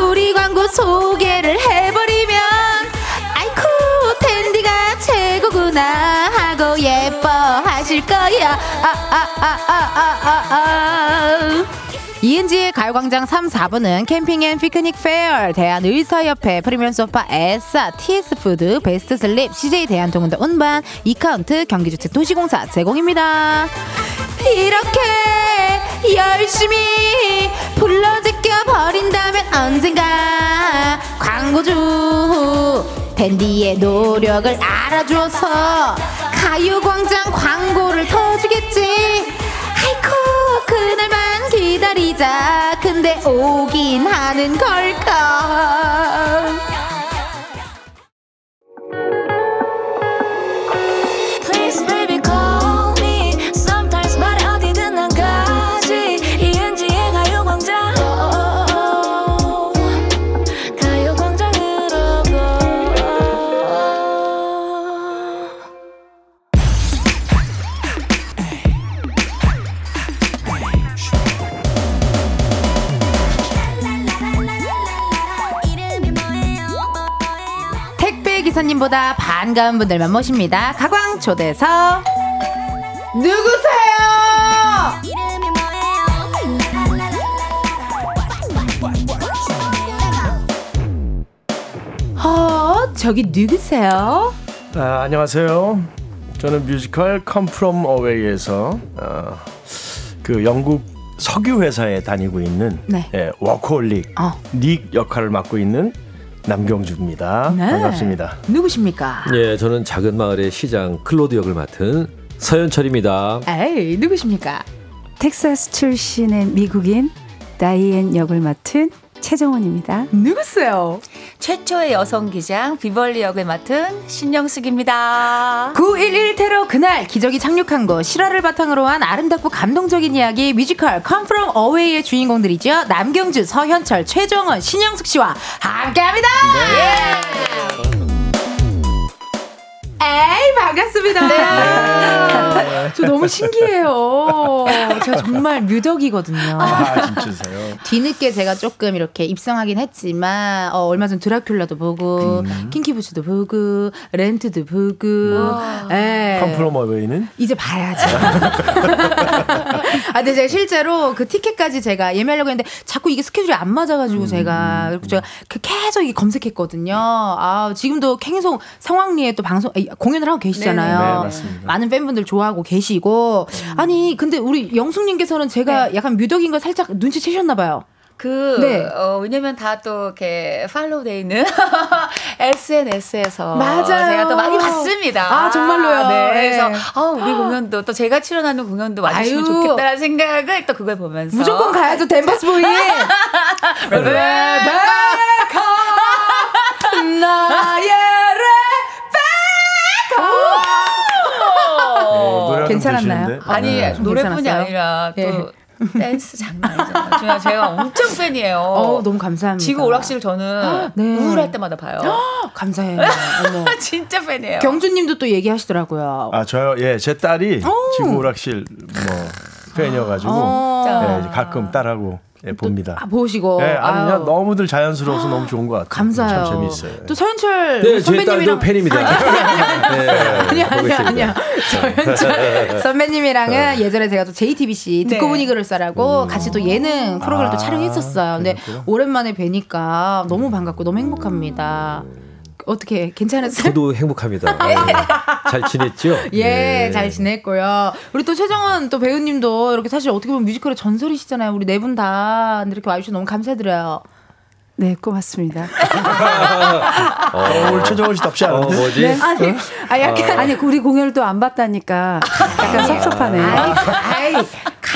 우리 광고 소개를 해버리면 아이쿠 텐디가 최고구나 하고 예뻐하실 거야 아 아 아 아 아 아 아 이은지의 가요광장 3, 4부는 캠핑 앤 피크닉 페어, 대한의사협회, 프리미엄 소파, 에싸, TS푸드, 베스트 슬립, CJ 대한통운도 운반, 이카운트, 경기주택 도시공사 제공입니다. 이렇게 열심히 불러제껴 버린다면 언젠가 광고주 댄디의 노력을 알아주어서 가요광장 광고를 터주겠지 아이쿠 기다리자. 근데 오긴 하는 걸까 손님보다 반가운 분들만 모십니다. 가광 초대석 누구세요? 어, 저기 누구세요? 아, 안녕하세요. 저는 뮤지컬 Come From Away에서 어, 그 영국 석유 회사에 다니고 있는 네. 예, 워커홀릭 어. 닉 역할을 맡고 있는 남경주입니다. 네. 반갑습니다. 누구십니까? 예, 저는 작은 마을의 시장 클로드 역을 맡은 서현철입니다. 에이, 누구십니까? 텍사스 출신의 미국인 다이앤 역을 맡은 최정원입니다. 누구세요? 최초의 여성 기장 비벌리 역을 맡은 신영숙입니다. 9.11 테러 그날 기적이 착륙한 곳 실화를 바탕으로 한 아름답고 감동적인 이야기 뮤지컬 Come From Away의 주인공들이죠 남경주, 서현철, 최정원, 신영숙 씨와 함께합니다. 에이 반갑습니다. 네. 저 너무 신기해요. 제가 정말 뮤덕이거든요. 아, 진짜세요? 뒤늦게 제가 조금 이렇게 입성하긴 했지만 어, 얼마 전 드라큘라도 보고 음. 킹키부츠도 보고 렌트도 보고 예. Away는 이제 봐야죠. 아, 근데 제가 실제로 그 티켓까지 제가 예매하려고 했는데 자꾸 이게 스케줄이 안 맞아가지고 음. 제가 제가 그 계속 이 검색했거든요. 아, 지금도 계속 성황리에 또 방송, 아니, 공연을 하고 계시잖아요. 네. 많은 팬분들 좋아하고 계시고. 아니, 근데 우리 영숙님께서는 제가 약간 뮤덕인 걸 살짝 눈치채셨나 봐요. 그, 네. 어, 왜냐면 다 또 이렇게 팔로우 돼 있는 SNS에서. 맞아요. 제가 또 많이 봤습니다. 아, 정말로요? 네. 네. 그래서, 아, 우리 공연도 또 제가 출연하는 공연도 와주시면 아유. 좋겠다라는 생각을 또 그걸 보면서. 무조건 가야죠, 댄버스 보이. 레베카, 나의 어, 노래가 좀 괜찮았나요? 되시는데? 아니, 네. 노래뿐이? 아니라 또 예. 댄스 장난 아니잖아요. 제가, 제가 엄청 팬이에요. 어, 너무 감사합니다. 지구 오락실 저는 네. 우울할 때마다 봐요. 감사해요. 어머. 진짜 팬이에요. 경주님도 또 얘기하시더라고요. 아, 저요. 예, 제 딸이 지구 오락실 뭐 팬이어가지고 어. 예, 가끔 딸하고 예, 봅니다. 아, 보시고. 예, 아니 그냥 너무들 자연스러워서 너무 좋은 것 같아요. 감사해요. 참 재밌어요. 또 서현철 네, 제 선배님이랑 팬입니다. 네, 아니야 아니야 있습니다. 아니야 서현철 선배님이랑은 예전에 제가 또 JTBC 듣고 네. 보니 그럴싸라고 같이 또 예능 프로그램 도 아, 촬영했었어요. 근데 그랬구나. 오랜만에 뵈니까 너무 반갑고 너무 행복합니다. 어떻게 괜찮으세요? 저도 행복합니다. 네. 잘 지냈죠? 예, 네. 잘 지냈고요. 우리 또 최정원 또 배우님도 이렇게 사실 어떻게 보면 뮤지컬의 전설이시잖아요. 우리 네 분 다 이렇게 와주셔서 너무 감사드려요. 네, 고맙습니다. 어, 오늘 최정원 씨 덥지 어, 않은데? 뭐지? 아니, 아, 약간. 아니 우리 공연을 또 안 봤다니까 약간 섭섭하네. 아이,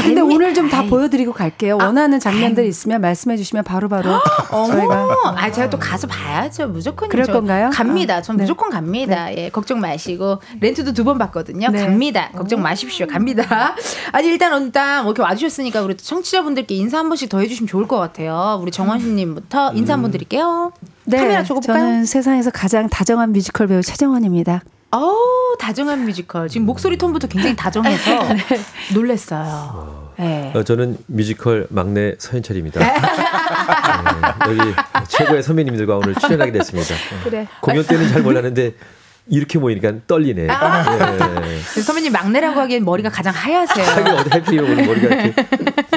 근데 오늘 좀 다 보여드리고 갈게요. 원하는 장면들 있으면 말씀해 주시면 바로바로 저희가 어머, 아 제가 또 가서 봐야죠. 무조건 그럴 건가요? 갑니다. 전 네. 무조건 갑니다. 예, 걱정 마시고 렌트도 두 번 받거든요. 네. 갑니다. 걱정 마십시오. 갑니다. 아니 일단 일단 뭐 이렇게 와주셨으니까 우리 또 청취자분들께 인사 한 번씩 더 해주시면 좋을 것 같아요. 우리 정원씨님부터 인사 한 번 드릴게요. 카메라 주고 볼까요? 네, 저는 세상에서 가장 다정한 뮤지컬 배우 최정원입니다. 어우 다정한 뮤지컬. 지금 목소리 톤부터 굉장히 다정해서 놀랬어요. 네. 어, 저는 뮤지컬 막내 서현철입니다. 네, 여기 최고의 선배님들과 오늘 출연하게 됐습니다. 어, 그래. 공연 때는 잘 몰랐는데 이렇게 모이니까 떨리네. 아. 예. 선배님 막내라고 하기엔 머리가 가장 하얗세요. 하긴 어디 해피요 오늘 머리가 이렇게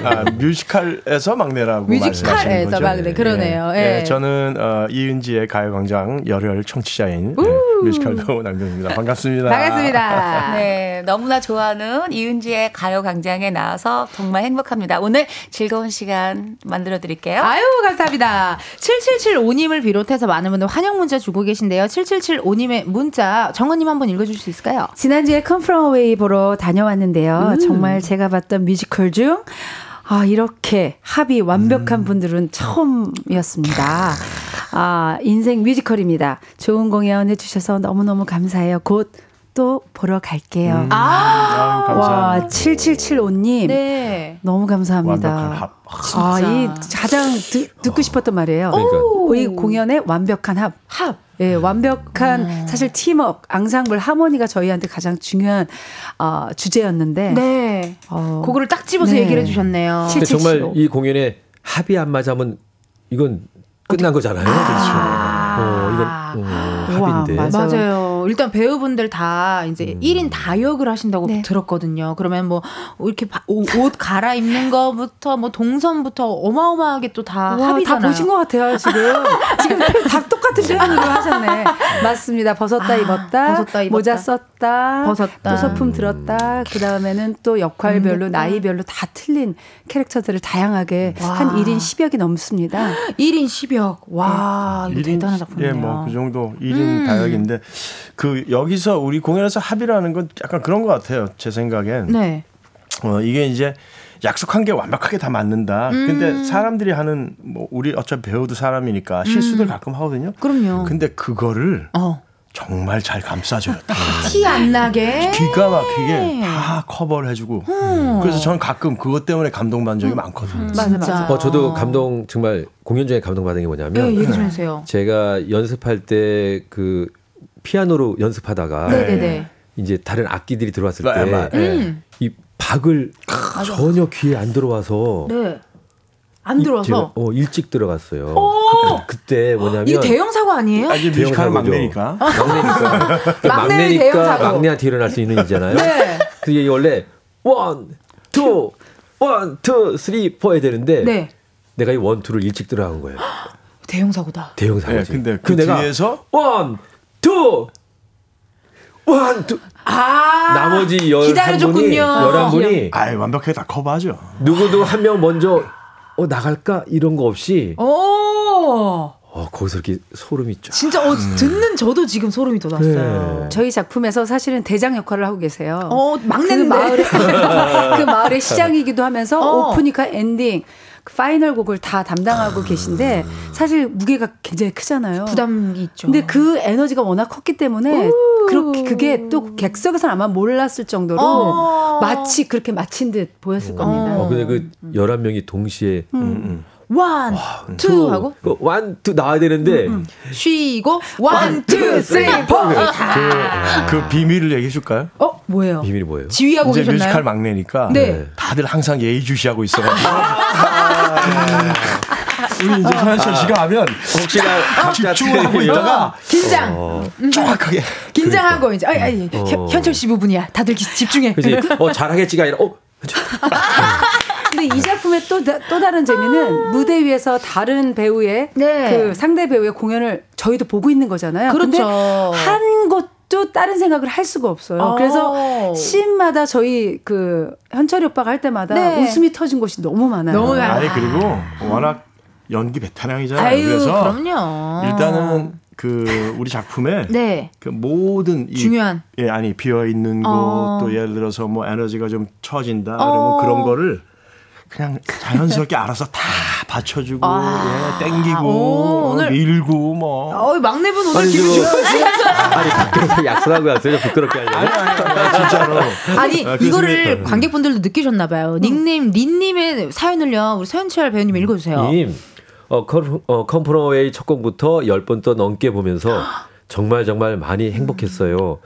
아, 뮤지컬에서 막내라고 뮤지컬에서 거죠? 막내, 그러네요. 예. 예. 저는 어, 이은지의 가요광장 열혈 청취자인 예, 뮤지컬 배우 남경주입니다. 반갑습니다. 반갑습니다. 네, 너무나 좋아하는 이은지의 가요광장에 나와서 정말 행복합니다. 오늘 즐거운 시간 만들어 드릴게요. 아유, 감사합니다. 7775님을 비롯해서 많은 분들 환영 문자 주고 계신데요. 7775님의 문자, 정원님 한번 읽어줄 수 있을까요? 지난주에 Come From Away 보러 다녀왔는데요. 정말 제가 봤던 뮤지컬 중 아, 이렇게 합이 완벽한 분들은 처음이었습니다. 아, 인생 뮤지컬입니다. 좋은 공연 해주셔서 너무너무 감사해요. 곧 또 보러 갈게요. 아, 아유, 감사합니다. 와, 7775님. 네. 너무 감사합니다. 완벽한 합. 아, 이 가장 듣, 듣고 싶었던 말이에요. 그러니까. 우리 공연의 완벽한 합. 합. 예, 완벽한 사실 팀업, 앙상블 하모니가 저희한테 가장 중요한 어, 주제였는데 네. 어, 그거를 딱 집어서 네. 얘기를 해 주셨네요. 칠- 근데 정말 775. 이 공연에 합이 안 맞으면 이건 끝난 거잖아요. 그렇죠. 아, 아. 어, 이건 어, 합인데. 맞아. 맞아요. 일단 배우분들 다 이제 음. 1인 다역을 하신다고 네. 들었거든요. 그러면 뭐 이렇게 바- 옷, 옷 갈아입는 거부터 뭐 동선부터 어마어마하게 또다 와, 다 합이잖아요. 보신 것 같아요, 지금. 지금 다 똑같은 표현으로 하셨네. 맞습니다. 벗었다, 아, 입었다, 벗었다, 입었다. 모자 썼다, 벗었다. 또 소품 들었다, 그 다음에는 또 역할별로, 옮겼다. 나이별로 다 틀린 캐릭터들을 다양하게 와. 한 1인 10역이 넘습니다. 1인 10역. 와, 이거 대단한 작품이네요. 예, 뭐 그 정도 1인 음. 다역인데 그 여기서 우리 공연에서 합의라는 건 약간 그런 것 같아요. 제 생각엔. 네. 어, 이게 이제 약속한 게 완벽하게 다 맞는다. 음. 근데 사람들이 하는 뭐 우리 어차피 배우도 사람이니까 실수들 가끔 하거든요. 음. 그럼요. 근데 그거를 어. 정말 잘 감싸줘요. 다. 티안 나게. 기가 막히게 다 커버를 해주고. 음. 그래서 저는 가끔 그것 때문에 감동받은 적이 많거든요. 맞아, 진짜. 맞아. 어, 저도 감동 정말 공연 중에 감동받은 게 뭐냐면 네, 얘기 좀 해주세요. 제가 연습할 때그 피아노로 연습하다가 네네네. 이제 다른 악기들이 들어왔을 마- 마- 때 음. 이 박을 전혀 귀에 안 들어와서 네. 안 이- 들어와서. 제가, 어, 일찍 들어갔어요. 오! 그, 때 뭐냐면 이게 대형 사고 아니에요? 아직 대형 뮤지컬 사고죠. 막내니까. 막내니까 막내니까 사고. 막내한테 일어날 수 있는 일이잖아요. 네. 그게 원래 one, two, one, two, three, four 해야 되는데 네. 내가 이 one, two를 일찍 들어간 거예요. 대형 사고다. 대형 네, 사고지. 근데 그 내가 뒤에서 one, two, one, two. 아. 나머지 열한 분이 기다려줬군요. 열한 분이 아예 완벽하게 다 커버하죠. 누구도 한 명 먼저 어 나갈까 이런 거 없이 오. 어 거기서 이렇게 소름이 쫙. 진짜 어, 듣는 저도 지금 소름이 돋았어요. 네. 저희 작품에서 사실은 대장 역할을 하고 계세요. 어, 그 막내인데. 마을의 그 마을의 시작이기도 하면서 어. 오프닝과 엔딩 그 파이널 곡을 다 담당하고 계신데 사실 무게가 굉장히 크잖아요. 부담이 있죠. 근데 그 에너지가 워낙 컸기 때문에 그렇게 그게 또 객석에서는 아마 몰랐을 정도로 어. 마치 그렇게 마친 듯 보였을 겁니다. 어 근데 그 열한 명이 동시에 one, two 하고 그 one, two 나와야 되는데 쉬고 one, two, three, four. 그, 그 비밀을 얘기해 줄까요? 어, 뭐예요? 비밀이 뭐예요? 지휘하고 이제 계셨나요? 뮤지컬 막내니까 네. 다들 항상 예의주시하고 있어가지고 우리 이제 서현철 씨가 하면 혹시나 집중을 하고 있다가 긴장. 어, 정확하게 긴장하고 이제 아이, 아이, 어. 현- 현철 씨 부분이야. 다들 기- 집중해. 그지? 어 잘하겠지가 아니라 어 근데 이 작품의 또, 다- 또 다른 재미는 무대 위에서 다른 배우의 네. 그 상대 배우의 공연을 저희도 보고 있는 거잖아요. 그렇죠. 한 곳도 다른 생각을 할 수가 없어요. 어. 그래서 씬마다 저희 그 현철이 오빠가 할 때마다 네. 웃음이 터진 곳이 너무 많아요. 너무 많아요. 아니 그리고 워낙 연기 베테랑이잖아요. 아유, 그래서 그럼요. 일단은 그 우리 작품에 네. 그 모든 이 중요한. 예 아니 비어 있는 어. 곳또 예를 들어서 뭐 에너지가 좀 처진다 어. 그러면 그런 거를 그냥 자연스럽게 알아서 다 받쳐주고 아. 예 땡기고 오, 오늘- 밀고 뭐 어, 막내분 오늘 아니, 기분 지금- 좋으세요? 아니 밖에서 약속하고 왔어요. 부끄럽게 아니 하려고. 아니 아니 진짜로 아니 아, 이거를 그- 관객분들도 느끼셨나 봐요. 닉네임 린님의 사연을요. 우리 서현철 배우님 읽어주세요. 님, 어, Come, 어, Come From Away 첫 곡부터 열 번 또 넘게 보면서 정말 정말 많이 행복했어요.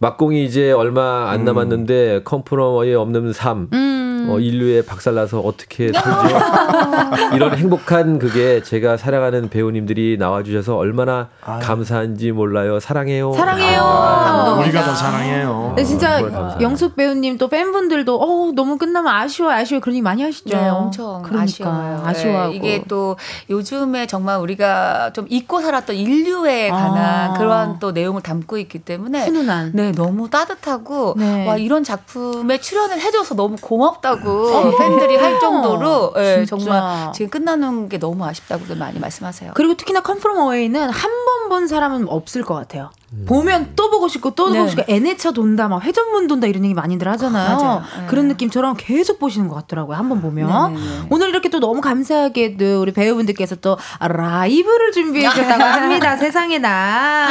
막공이 이제 얼마 안 남았는데 Come From Away 없는 삶. 음. 어, 인류에 박살나서 어떻게 살죠? 이런 행복한 그게 제가 사랑하는 배우님들이 나와주셔서 얼마나 감사한지 몰라요. 사랑해요. 사랑해요. 감동이다. 우리가 더 사랑해요. 네, 진짜. 영숙 배우님 또 팬분들도 어 너무 끝나면 아쉬워 아쉬워 그런 얘기 많이 하시죠. 네, 엄청 그러니까, 아쉬워요. 아쉬워하고 네, 이게 또 요즘에 정말 우리가 좀 잊고 살았던 인류에 관한 아. 그런 또 내용을 담고 있기 때문에 훈훈한. 네, 너무 따뜻하고 네. 와 이런 작품에 출연을 해줘서 너무 고맙다고 팬들이 할 정도로 예, 어. 정말 지금 끝나는 게 너무 아쉽다고들 많이 말씀하세요. 그리고 특히나 컴프롬 어웨이는 한 번 본 사람은 없을 것 같아요. 보면 또 보고 싶고 또 네. 보고 싶고 N회차 돈다 막 회전문 돈다 이런 얘기 많이들 하잖아요. 맞아요. 네. 그런 느낌처럼 계속 보시는 것 같더라고요. 한번 보면 네, 네, 네. 오늘 이렇게 또 너무 감사하게도 우리 배우분들께서 또 라이브를 준비해 주셨다고 합니다. 세상에 나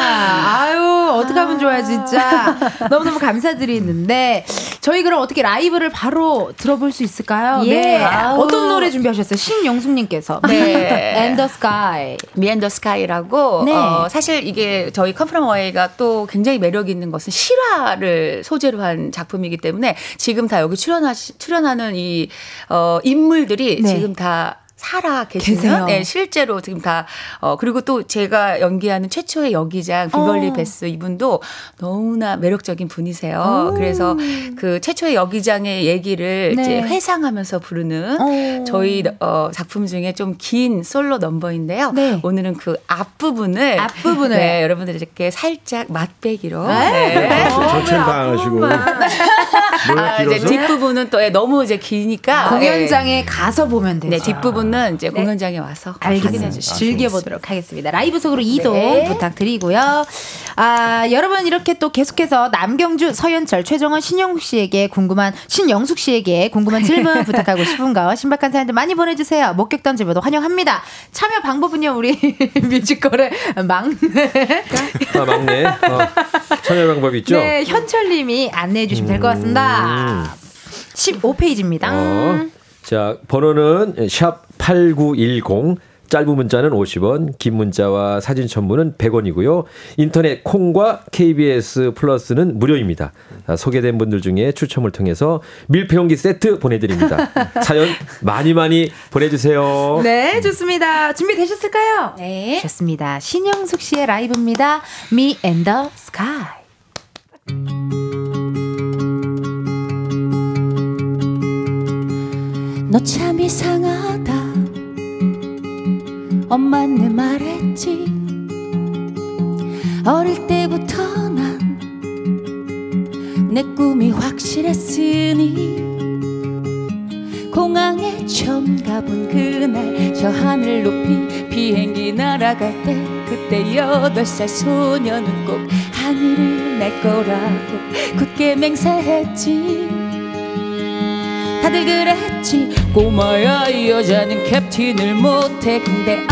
아유 어떻게 하면 좋아요 진짜 너무너무 감사드리는데 저희 그럼 어떻게 라이브를 바로 들어 볼 수 있을까요? 예. 네. 아우. 어떤 노래 준비하셨어요? 신영숙님께서 네. And the Sky 미앤더 스카이라고 네. 어, 사실 이게 저희 컴프럼 어웨이가 또 굉장히 매력 있는 것은 실화를 소재로 한 작품이기 때문에 지금 다 여기 출연하 출연하는 이 어, 인물들이 네. 지금 다 살아 계시는. 네, 실제로 지금 다 어, 그리고 또 제가 연기하는 최초의 여기장 비벌리 어. 베스 이분도 너무나 매력적인 분이세요. 그래서 그 최초의 여기장의 얘기를 네. 이제 회상하면서 부르는 어. 저희 어, 작품 중에 좀 긴 솔로 넘버인데요. 네. 오늘은 그 앞부분을 앞부분을. 네, 여러분들 이렇게 살짝 맛배기로 네. 네. 저체는 당하시고 노래 아, 이제 뒷부분은 또 예, 너무 이제 기니까 공연장에 가서 보면 예. 되죠. 네, 뒷부분 은 이제 공연장에 와서 확인해 알겠습니다. 주시죠. 즐겨보도록 하겠습니다. 라이브 속으로 이동 네. 부탁드리고요. 아, 여러분 이렇게 또 계속해서 남경주, 서현철, 최정원, 신영숙 씨에게 궁금한, 신영숙 씨에게 궁금한 질문 부탁하고 싶은 거 신박한 사연들 많이 보내주세요. 목격담 제보도 환영합니다. 참여 방법은요, 우리 뮤지컬의 막내. 아, 막내. 어, 참여 방법 있죠? 네, 현철님이 안내해 주시면 될 것 같습니다. 15페이지입니다. 어, 자, 번호는 샵 8910. 짧은 문자는 50원, 긴 문자와 사진 첨부는 100원이고요. 인터넷 콩과 KBS 플러스는 무료입니다. 자, 소개된 분들 중에 추첨을 통해서 밀폐용기 세트 보내드립니다. 사연 많이 많이 보내주세요. 네, 좋습니다. 준비되셨을까요? 네. 좋습니다. 신영숙 씨의 라이브입니다. Me and the Sky. 너 참 이상하다 엄마는 말했지. 어릴 때부터 난 내 꿈이 확실했으니 공항에 처음 가본 그날 저 하늘 높이 비행기 날아갈 때 그때 여덟 살 소녀는 꼭 하늘을 날 거라고 굳게 맹세했지. 다들 그랬지. 꼬마야 이 여자는 캡틴을 못해. 근데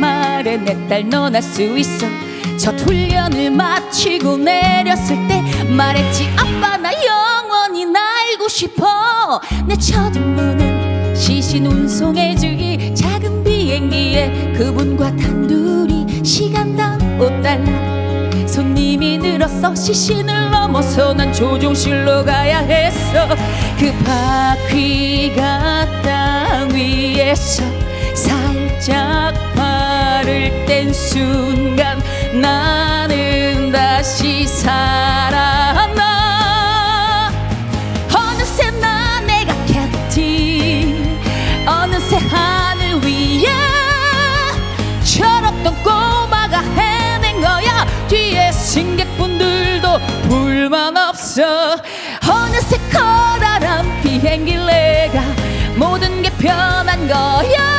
말해 내딸넌할수 있어. 첫 훈련을 마치고 내렸을 때 말했지 아빠 나 영원히 날고 싶어. 내첫 임무는 시신 운송해주기 작은 비행기에 그분과 단둘이 시간당 5달러 손님이 늘었어 시신을 넘어서 난 조종실로 가야 했어. 그 바퀴가 땅 위에서 살짝 발을 뗀 순간 나는 다시 살아나. 어느새 나 내가 캡틴 어느새 하늘 위에 철없던 꼬마가 해낸 거야. 뒤에 승객분들도 불만 없어. 어느새 커다란 비행기 내가 모든 게 편한 거야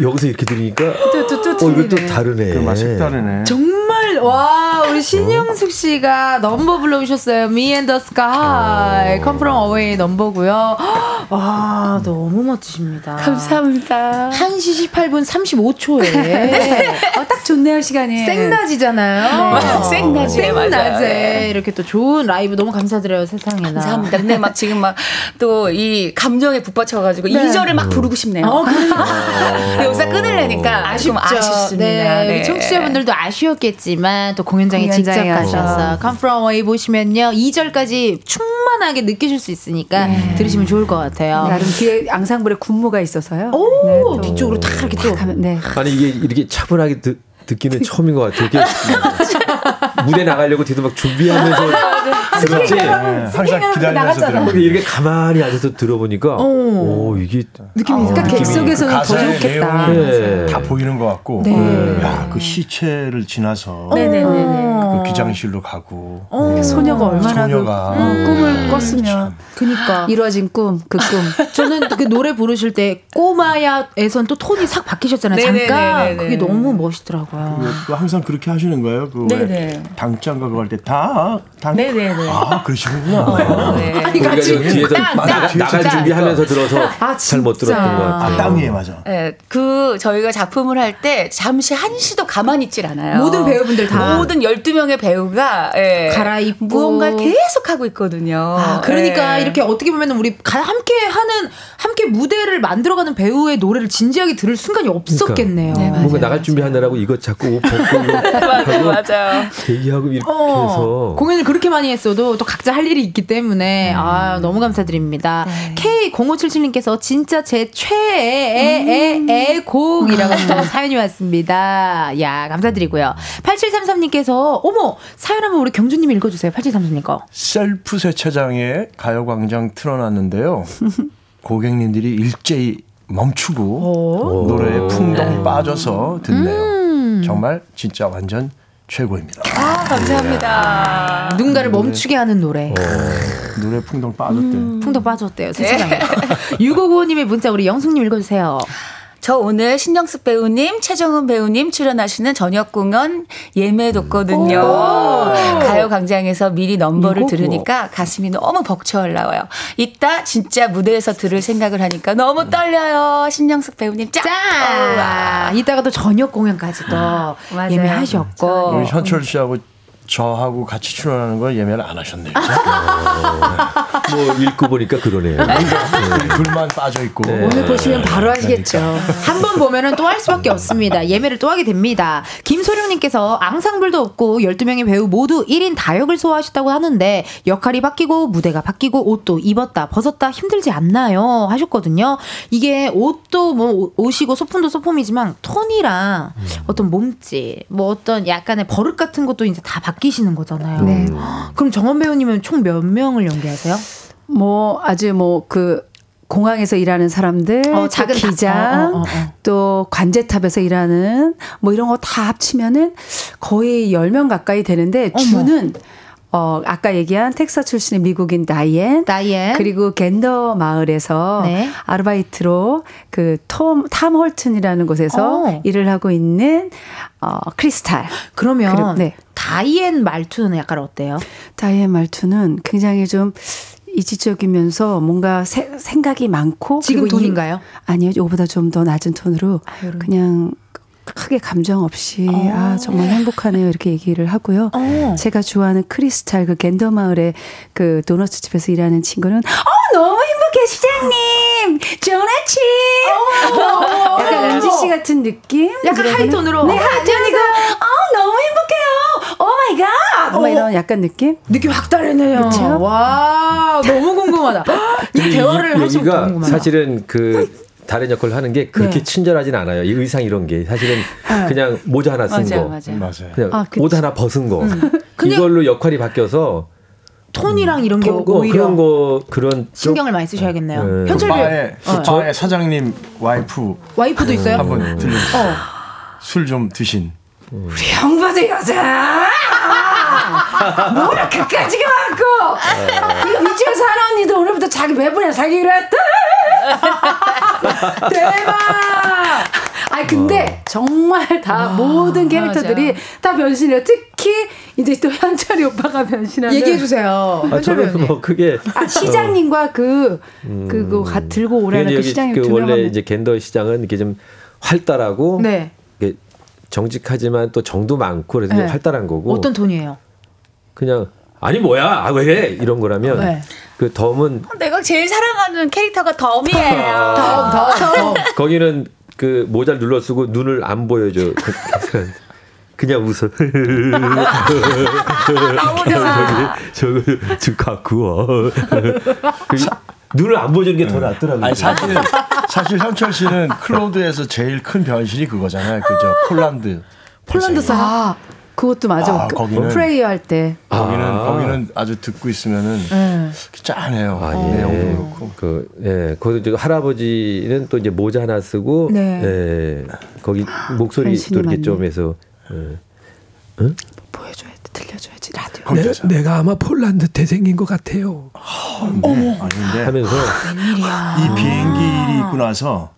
여기서 이렇게 들으니까 또, 또, 또 어, 이거 또. 다르네. 그 맛이 다르네. 정말 와 우리 신영숙 씨가 넘버 불러오셨어요. Me and the Sky, Come From Away 넘버고요. 와 너무 멋지십니다. 감사합니다. 1시 18분 35초에 어, 딱 좋네요, 시간이. 생낮이잖아요. 네. 생낮이네, 맞아요. 생낮에 네. 이렇게 또 좋은 라이브 너무 감사드려요 세상에나. 감사합니다. 근데 막 지금 막 또 이 감정에 북받쳐가지고 네. 이 2절을 막 부르고 싶네요. 어, 여기서 끊으려니까 아쉽죠. 좀 아쉽습니다. 네, 네. 우리 청취자분들도 아쉬웠겠지만 또 공연장에 직접 공연장에 가셔서 와서. Come From Away 보시면요 2절까지 충만하게 느끼실 수 있으니까 들으시면 좋을 것 같아요. 나름 뒤에 앙상블에 군무가 있어서요. 오 네, 또 뒤쪽으로 다 이렇게 또 가면 네. 아니 이게 이렇게 차분하게 듣, 듣기는 처음인 것 같아요. 무대 나가려고 뒤도 막 준비하면서 들었지. 네, 항상 기다리면서. 근데 이렇게 가만히 앉아서 들어보니까 오 이게 느낌이 어, 그러니까 느낌이 객석에서는 더 가사의 좋겠다. 네. 다 보이는 것 같고 네. 야그 시체를 지나서 네네네. 그 기장실로 가고 어. 소녀가 얼마나 소녀가. 그 어, 꿈을 꿨으면 그니까 이루어진 꿈, 그 꿈. 저는 그 노래 부르실 때 꼬마야에선 또 톤이 싹 바뀌셨잖아요. 잠깐 그게 너무 멋있더라고요. 또 항상 그렇게 하시는 거예요? 그. 당장가 그거 할때 당, 당. 네네네. 아 그러시군요. 네. 우리가 지금 뒤에서 딱, 나가, 딱, 나갈 딱. 준비하면서 들어서 아, 잘못 진짜. 들었던 것 같아요. 아 땅이에 맞아. 네, 그 저희가 작품을 할 때 잠시 한시도 가만히 있질 않아요. 모든 배우분들 다. 모든 12명의 배우가 예, 갈아입고. 무언가를 계속 하고 있거든요. 아, 그러니까 예. 이렇게 어떻게 보면 우리 가- 함께 하는 무대를 만들어가는 배우의 노래를 진지하게 들을 순간이 없었겠네요. 그러니까 뭔가 나갈 준비하느라고 이거 자꾸 옷 벗고 하고 맞아요. 대기하고 이렇게 어, 해서 공연을 그렇게 많이 했어 도 또 각자 할 일이 있기 때문에 아 너무 감사드립니다. K0577님께서 진짜 제 최애의 곡이라고 또 사연이 왔습니다. 야 감사드리고요. 8733님께서 어머 사연 한번 우리 경주님 읽어주세요. 8733님 거. 셀프 세차장에 가요광장 틀어놨는데요. 고객님들이 일제히 멈추고 노래에 풍덩 빠져서 듣네요. 정말 진짜 완전 최고입니다. 아, 감사합니다. 누군가를 멈추게 하는 노래. 노래 풍덩 빠졌대. 풍덩 빠졌대요. 세차장에. 6595님의 문자 우리 영숙님 읽어주세요. 저 오늘 신영숙 배우님, 최정은 배우님 출연하시는 저녁 공연 예매뒀거든요. 가요 광장에서 미리 넘버를 이거 들으니까 가슴이 너무 벅차 올라와요. 이따 진짜 무대에서 들을 생각을 하니까 너무 떨려요. 신영숙 배우님 짱! 짠! 이따가 또 저녁 공연까지도 맞아요. 예매하셨고. 우리 현철 씨하고 저하고 같이 출연하는 걸 예매를 안 하셨네요. 뭐 읽고 보니까 그러네요. 둘만 빠져 있고. 오늘 보시면 바로 하시겠죠. 한번 보면은 또 할 수밖에 없습니다. 예매를 또 하게 됩니다. 김소령님께서 앙상블도 없고 12명의 배우 모두 1인 다역을 소화하셨다고 하는데 역할이 바뀌고 무대가 바뀌고 옷도 입었다 벗었다 힘들지 않나요? 하셨거든요. 이게 옷도 뭐 옷이고 소품도 소품이지만 톤이랑 어떤 몸짓 뭐 어떤 약간의 버릇 같은 것도 이제 다 바뀌 시는 거잖아요. 네. 그럼 정원 배우님은 총 몇 명을 연기하세요? 뭐 아주 뭐그 공항에서 일하는 사람들, 어, 또 작은 다- 기장, 어, 어, 어. 또 관제탑에서 일하는 뭐 이런 거 다 합치면은 거의 10명 가까이 되는데 어머. 주는 어 아까 얘기한 텍사스 출신의 미국인 다이앤 다이앤. 그리고 겐더 마을에서 네. 아르바이트로 그 톰 탐 홀튼이라는 곳에서 어. 일을 하고 있는 어 크리스탈. 그러면 그리고- 네. 다이앤 말투는 약간 어때요? 다이앤 말투는 굉장히 좀 이지적이면서 뭔가 세- 생각이 많고 지금 톤인가요? 아니요, 이거보다 좀 더 낮은 톤으로 요런. 그냥 크게 감정 없이 아 정말 행복하네요 이렇게 얘기를 하고요. 어. 제가 좋아하는 크리스탈 그 겐더 마을의 그 도너츠 집에서 일하는 친구는 어 너무 행복해 시장님 좋은 아침. 약간 은지 씨 같은 느낌. 약간 하이톤으로. 네 하이톤이고 어 너무 행복해요. oh my God. 뭐 이런 약간 느낌. 느낌 확 다르네요. 와, 너무 궁금하다. 이 대화를 여기가 궁금하다. 사실은 그 다른 역할을 하는 게 그렇게 네. 친절하진 않아요. 이 의상 이런 게 사실은 그냥 모자 하나 쓴 맞아요, 거, 맞아요. 맞아요. 그냥 아. 옷 하나 벗은 거 근데- 이걸로 역할이 바뀌어서 톤이랑 이런 게 오히려 그런 거 그런 좀- 신경을 많이 쓰셔야겠네요. 네. 현철 바의 어. 바의 사장님 와이프 와이프도 있어요? 한번 들려. 어. 술좀 드신. 우리 형부도 여자. 뭐야 그까지가 왔고 이 위치에 사는 언니도 오늘부터 자기 매분에 살기로 했다. 대박. 아니 근데 정말 다 모든 캐릭터들이 다 변신해요. 특히 이제 또 현철이 오빠가 변신하는 얘기해 주세요. 아, 현철 저는. 뭐 그게 아, 시장님과 그 그거 가 들고 오라는 그 시장님 그두 원래 명하고 이제 겐더 시장은 이게 좀 활달하고 네. 이게 정직하지만 또 정도 많고 그래서 네. 활달한 거고 어떤 톤이에요? 그냥 아니 뭐야 아, 왜 이런 거라면 네. 그 덤은 내가 제일 사랑하는 캐릭터가 덤이에요. 더, 더, 더. 거기는 그 모자를 눌러 쓰고 눈을 안 보여줘. 그- 그냥 웃어. 너무 좋아. 저기 저거 저 갖고 와. 그 눈을 안 보여주는 게 더 낫더라고요. 아니 사실 사실 현철 씨는 클로드에서 제일 큰 변신이 그거잖아요. 그죠? 폴란드. 폴란드. 아 그것도 맞아. 아, 그 거기는- prayer 할 때. 거기는 아. 거기는 아주 듣고 있으면은 네. 짠해요. 아, 내용도 예. 그렇고. 그, 예. 거기 저 할아버지는 또 이제 모자 하나 쓰고, 네. 예. 거기 목소리 변신이 또 이렇게. 좀 해서, 예. 보여줘야 돼, 들려줘야지 라디오. 거기서 내가 아마 폴란드 태생인 것 같아요. 네. 아닌데 하면서, 이 비행기 일이 있고 나서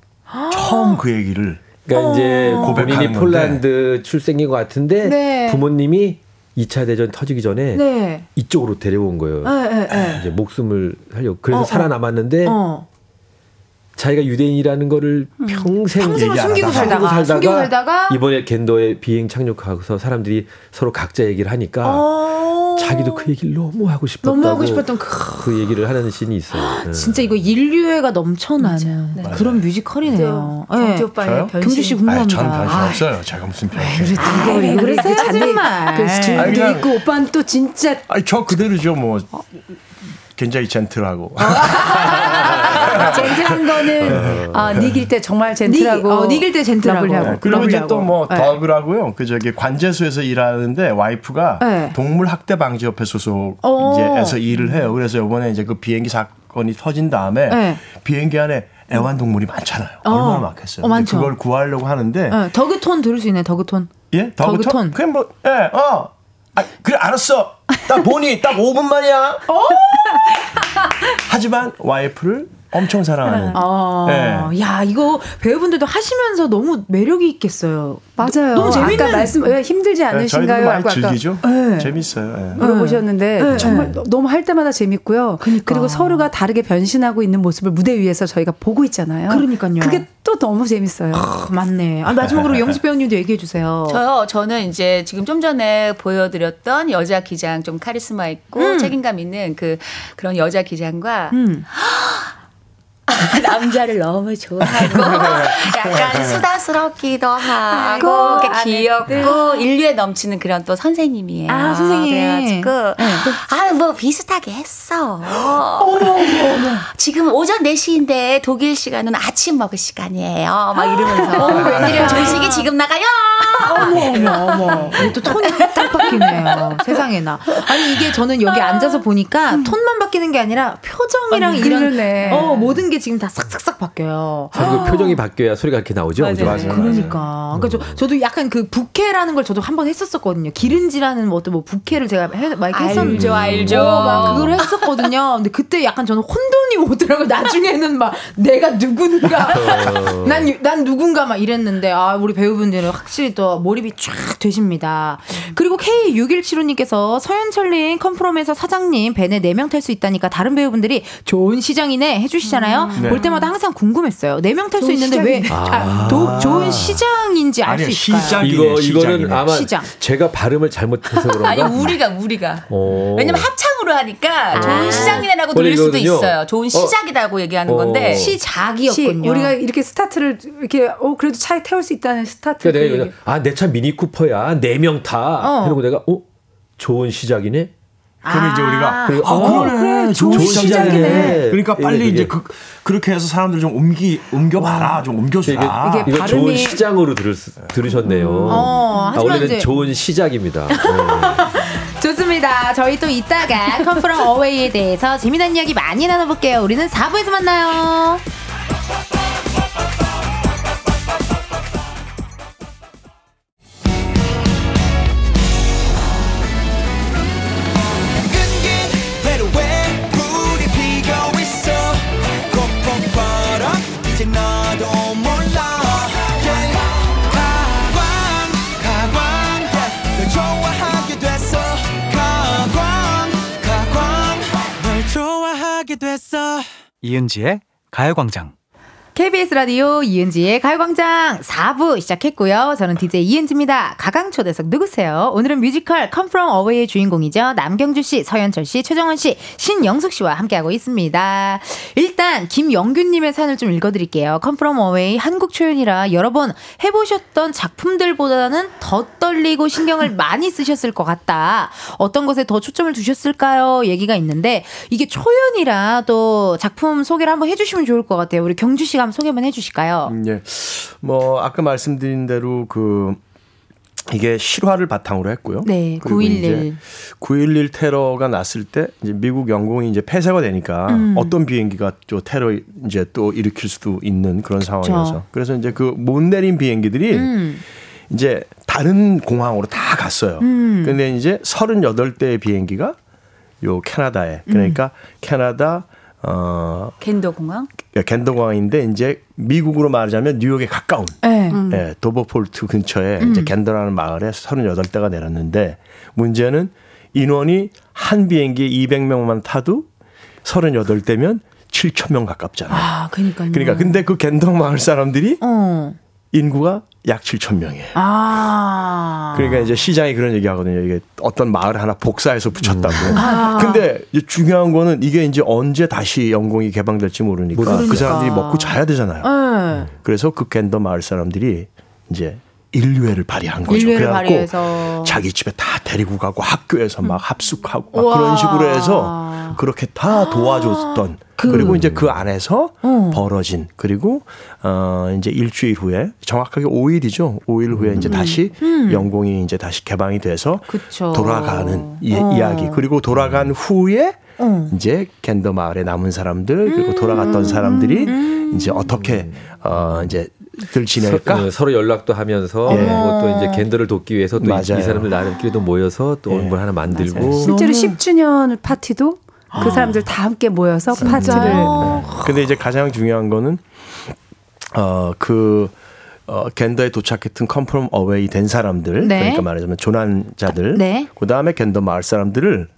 처음 그 얘기를 그러니까 이제 고백하는 본인이. 폴란드 출생인 것 같은데, 네. 부모님이 2차 대전 터지기 전에 네. 이쪽으로 데려온 거예요. 네, 네, 네. 이제 목숨을 하려고. 그래서 어, 어. 살아남았는데, 어. 자기가 유대인이라는 거를 평생 얘기 안 숨기고 하다가. 살다가, 숨기고 살다가 이번에 겐더에 비행 착륙하고서 사람들이 서로 각자 얘기를 하니까 어. 자기도 그 얘기를 너무 하고 싶었다고 너무 하고 싶었던 그 그 얘기를 하는 씬이 있어요. 네. 진짜 이거 인류애가 넘쳐나는 그런 뮤지컬이네요. 경주 네. 오빠의? 변신. 경주 씨 아니, 궁금합니다. 저는 변신 아, 없어요. 제가 무슨 변신? 이거 이거 그러세요, 그 잔디 정말. 그 아니, 그냥- 있고 오빠는 또 진짜 아니 저 그대로죠 뭐. 굉장히 gentle하고. gentle한 거는 아, 니길 때 정말 gentle하고 니- 어, 닉일 때 gentle하고. 네, 그리고 이제 lovely하고. 또뭐 네. 더그를 하고요. 그 저기 관제소에서 일하는데 와이프가 네. 동물 학대 방지 협회 소속 어. 이제에서 일을 해요. 그래서 이번에 이제 그 비행기 사건이 터진 다음에 네. 비행기 안에 애완동물이 많잖아요. 얼마나 많겠어요. 어. 그걸 구하려고 하는데 네, 더그톤 들을 수 있네. 더그톤. 예? 더그톤. 더그톤? 그냥 뭐, 예, 어. 아, 그래, 알았어. 딱 보니 딱 5분 만이야. 어? 하지만 와이프를 엄청 사랑하는. 어, 네. 야 이거 배우분들도 하시면서 너무 매력이 있겠어요. 맞아요. 너무 재밌는 아까 말씀 왜 힘들지 네, 저희도 않으신가요? 하고 아까 즐기죠. 네. 재밌어요. 예. 물어보셨는데 네. 정말 너- 너무 할 때마다 재밌고요. 그러니까. 그리고 서로가 다르게 변신하고 있는 모습을 무대 위에서 저희가 보고 있잖아요. 그러니까요. 그게 또 너무 재밌어요. 아, 맞네. 아, 마지막으로 영수 배우님도 얘기해 주세요. 저요, 저는 이제 지금 좀 전에 보여드렸던 여자 기장 좀 카리스마 있고 책임감 있는 그 그런 여자 기장과 음. 남자를 너무 좋아하고 약간 수다스럽기도 하고 아이고, 이렇게 귀엽고 인류에 넘치는 그런 또 선생님이에요. 아, 선생님. 그래가지고 아 뭐 비슷하게 했어. 지금 오전 4시인데 독일 시간은 아침 먹을 시간이에요. 막 이러면서 웬일이야 조식이 지금 나가요. 어머 어머 어머. 이게 또 톤이 딱 바뀌네요. 세상에나. 아니 이게 저는 여기 앉아서 보니까 톤만 바뀌는 게 아니라 표정이랑 아, 이런. 어 모든 게 지금 다 싹싹싹 바뀌어요. 그리고 표정이 바뀌어야 소리가 이렇게 나오죠. 맞아요. 맞아요. 그러니까. 그러니까 저, 저도 약간 그 부캐라는 걸 저도 한 번 했었었거든요. 기른지라는 뭐 어떤 뭐 부캐를 제가 해, 막 했었는데. 알죠, 알죠. 어, 막 그걸 했었거든요. 근데 그때 약간 저는 혼돈이 오더라고요. 나중에는 막 내가 누군가. 난, 유- 난 누군가 막 이랬는데, 아, 우리 배우분들은 확실히 또 몰입이 쫙 되십니다. 그리고 K6175님께서 서현철님 컴프롬에서 사장님 벤에 4명 탈 수 있다니까 다른 배우분들이 좋은 시장이네 해주시잖아요. 네. 볼 때마다 항상 궁금했어요. 4명 탈 수 있는데 왜 시장이네. 아, 도- 좋은 시장인지 알 수 있을까요? 시장. 이거 이거는. 아마 시장. 제가 발음을 잘못해서 그런가? 아니 우리가 우리가 어. 왜냐면 합창으로 하니까 아. 좋은 시장이네라고 원래 들릴 수도 이거는요. 있어요. 좋은 어. 시작이라고 얘기하는 어. 건데 시, 시작이었군요. 우리가 이렇게 스타트를 이렇게 어 그래도 차에 태울 수 있다는 스타트. 그러니까 내가 그. 아내 차 미니 쿠퍼야 네 명 타. 어. 해놓고 내가 어 좋은 시작이네. 그러면 이제 우리가 아, 어, 그러네. 좋은, 좋은 시작이네. 시작이네. 그러니까 빨리 이게 이제 그, 그렇게 해서 사람들 좀 옮기 옮겨봐라. 좀 옮겨주라. 이게- 이거 발음이- 좋은 시장으로 들을, 수- 들으셨네요. 어, 아, 원래는 이제- 좋은 시작입니다. 네. 좋습니다. 저희 또 이따가 컴프럼 어웨이에 대해서 재미난 이야기 많이 나눠볼게요. 우리는 4부에서 만나요. 이은지의 가요광장. KBS 라디오 이은지의 가요광장 4부 시작했고요. 저는 DJ 이은지입니다. 가강 초대석 누구세요? 오늘은 뮤지컬 Come From Away의 주인공이죠. 남경주 씨, 서현철 씨, 최정원 씨, 신영숙 씨와 함께하고 있습니다. 일단 김영균님의 사연을 좀 읽어드릴게요. Come From Away 한국 초연이라 여러 번 해보셨던 작품들보다는 더 떨리고 신경을 많이 쓰셨을 것 같다. 어떤 것에 더 초점을 두셨을까요? 얘기가 있는데 이게 초연이라 또 작품 소개를 한번 해주시면 좋을 것 같아요. 우리 경주 씨가 한번 소개 한번 해주실까요? 음, 예. 뭐 아까 말씀드린 대로 그 이게 실화를 바탕으로 했고요. 네, 그리고 9.11. 이제 9.11 테러가 났을 때 이제 미국 영공이 이제 폐쇄가 되니까 음. 어떤 비행기가 또 테러 이제 또 일으킬 수도 있는 그런 상황이어서 그래서 이제 그 못 내린 비행기들이 음. 이제 다른 공항으로 다 갔어요. 음. 근데 이제 38대의 비행기가 요 캐나다에 그러니까 캐나다 어 겐도 공항. 겐더 공항인데 이제 미국으로 말하자면 뉴욕에 가까운 네. 예, 도버폴트 근처에 음. 이제 겐더라는 마을에 38대가 내렸는데 문제는 인원이 한 비행기에 200명만 타도 38대면 7천 명 가깝잖아요. 아, 그니까요. 그러니까 근데 그 겐더 마을 사람들이 어. 인구가 약 7천 명이에요. 아. 그러니까 이제 시장이 그런 얘기 하거든요. 이게 어떤 마을 하나 복사해서 붙였다고. 아. 근데 중요한 거는 이게 이제 언제 다시 영공이 개방될지 모르니까 모르니까. 그 사람들이 먹고 자야 되잖아요. 네. 그래서 그 겐더 마을 사람들이 이제 인류애를 발휘한 거죠. 인류애를 그래갖고 발휘해서. 자기 집에 다 데리고 가고 학교에서 막 합숙하고 막. 그런 식으로 해서 그렇게 다 도와줬던 그, 리고 이제 그 안에서 어. 벌어진 그리고 어 이제 일주일 후에 정확하게 5일이죠. 5일 후에 이제 다시 영공이 이제 다시 개방이 돼서 그쵸. 돌아가는 이, 어. 이야기 그리고 돌아간 후에 어. 이제 캔더 마을에 남은 사람들 그리고 돌아갔던 사람들이 이제 어떻게 어 이제 들 지낼까? 서, 어, 서로 연락도 하면서 예. 그리고 또 이제 겐더를 돕기 위해서 또이 맞아요. 사람들 나름끼리도 모여서 또 예. 뭘 하나 만들고 실제로 10주년 파티도 그 사람들 다 함께 모여서 파티를 근데 이제 가장 중요한 거는 어그 어, 겐더에 도착했던 컴프롬 어웨이 된 사람들 네. 그러니까 말하자면 조난자들 네. 그 다음에 겐더 마을 사람들을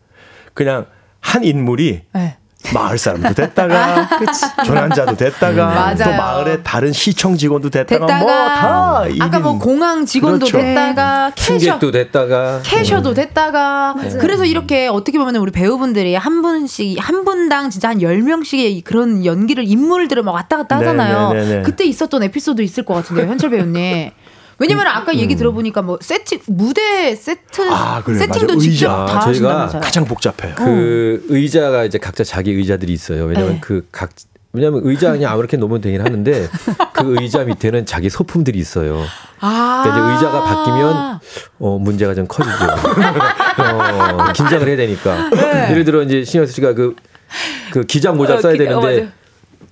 그냥 한 인물이 네. 마을 사람도 됐다가 조난자도 됐다가 맞아요. 또 마을의 다른 시청 직원도 됐다가, 됐다가 뭐다 아까 뭐 공항 직원도 그렇죠. 됐다가 캐셔 승객도 됐다가 캐셔도 됐다가 그래서 이렇게 어떻게 보면 우리 배우분들이 한 분씩 한 분당 진짜 한 10명씩의 그런 연기를 인물들을 막 왔다 갔다 하잖아요. 네, 네, 네, 네. 그때 있었던 에피소드 있을 것 같은데요. 현철 배우님. 왜냐면 아까 얘기 들어보니까 뭐 세팅 무대 세트 아, 그래요. 세팅도 맞아요. 직접 의자. 다 저희가 하신다면서요. 가장 복잡해요. 그 의자가 이제 각자 자기 의자들이 있어요. 왜냐면 네. 그각 왜냐면 의자 그냥 아무렇게 놓으면 되긴 하는데 그 의자 밑에는 자기 소품들이 있어요. 아. 그러니까 이제 의자가 바뀌면 어 문제가 좀 커지죠. 어, 긴장을 해야 되니까. 예를 들어 이제 신현수 씨가 그, 그 기장 모자 네. 어, 써야 기- 어, 되는데.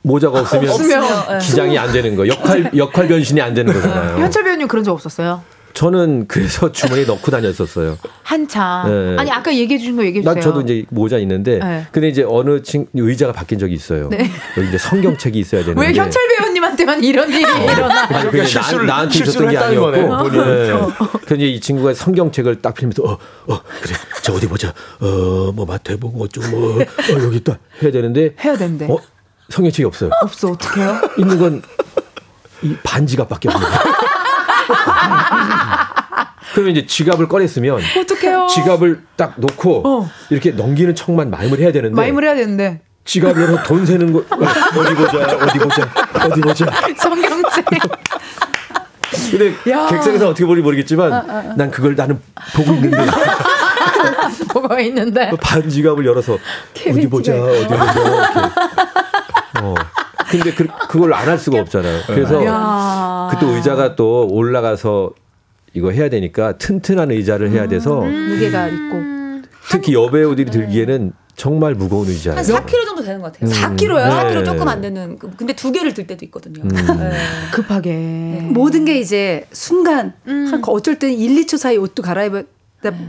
모자가 없으면, 없으면, 기장이 안 되는 거. 역할 역할 변신이 안 되는 거잖아요. 현철 배우님 그런 적 없었어요? 저는 그래서 주머니에 넣고 다녔었어요. 한참. 네. 아니 아까 얘기해 주신 거 얘기해 주세요. 난 저도 이제 모자 있는데 네. 근데 이제 어느 친 의자가 바뀐 적이 있어요. 네. 이제 성경책이 있어야 되는데 왜 현철 배우님한테만 이런 일이 일어나? 아니, 그게 실수를- 나, 한테 실수를 있었던 게 아니었고. 네. 근데 이 친구가 성경책을 딱 펴면서 어, 어, 그래, 저 어디 보자. 어, 뭐 마태복음 어쩌고 뭐, 어, 여기 있다 해야 되는데 해야 된대. 어, 성경책이 없어요. 없어 어떡해요? 있는 건 이 반지갑밖에 없는 거예요. 그러면 이제 지갑을 꺼냈으면 어떡해요? 지갑을 딱 놓고 어. 이렇게 넘기는 척만 마임을 해야 되는데 마임을 해야 되는데 지갑으로 돈 세는 거 어디 보자 어디 보자 어디 보자 성경책. 근데 야. 객석에서 어떻게 보는지 모르겠지만 난 그걸 나는 보고 있는데 뭐가 있는데. 반지갑을 열어서 어디 보자 어디 보자 이렇게. 어. 근데 그, 그걸 안 할 수가 없잖아요. 그래서 야. 그때 의자가 또 올라가서 이거 해야 되니까 튼튼한 의자를 해야 돼서 무게가 있고 특히 여배우들이 들기에는 정말 무거운 의자예요. 한 4kg 정도 되는 것 같아요. 4kg요? 네. 4kg 조금 안 되는. 그- 근데 두 개를 들 때도 있거든요. 네. 급하게. 모든 게 이제 순간 한 어쩔 때는 1, 2초 사이 옷도 갈아입다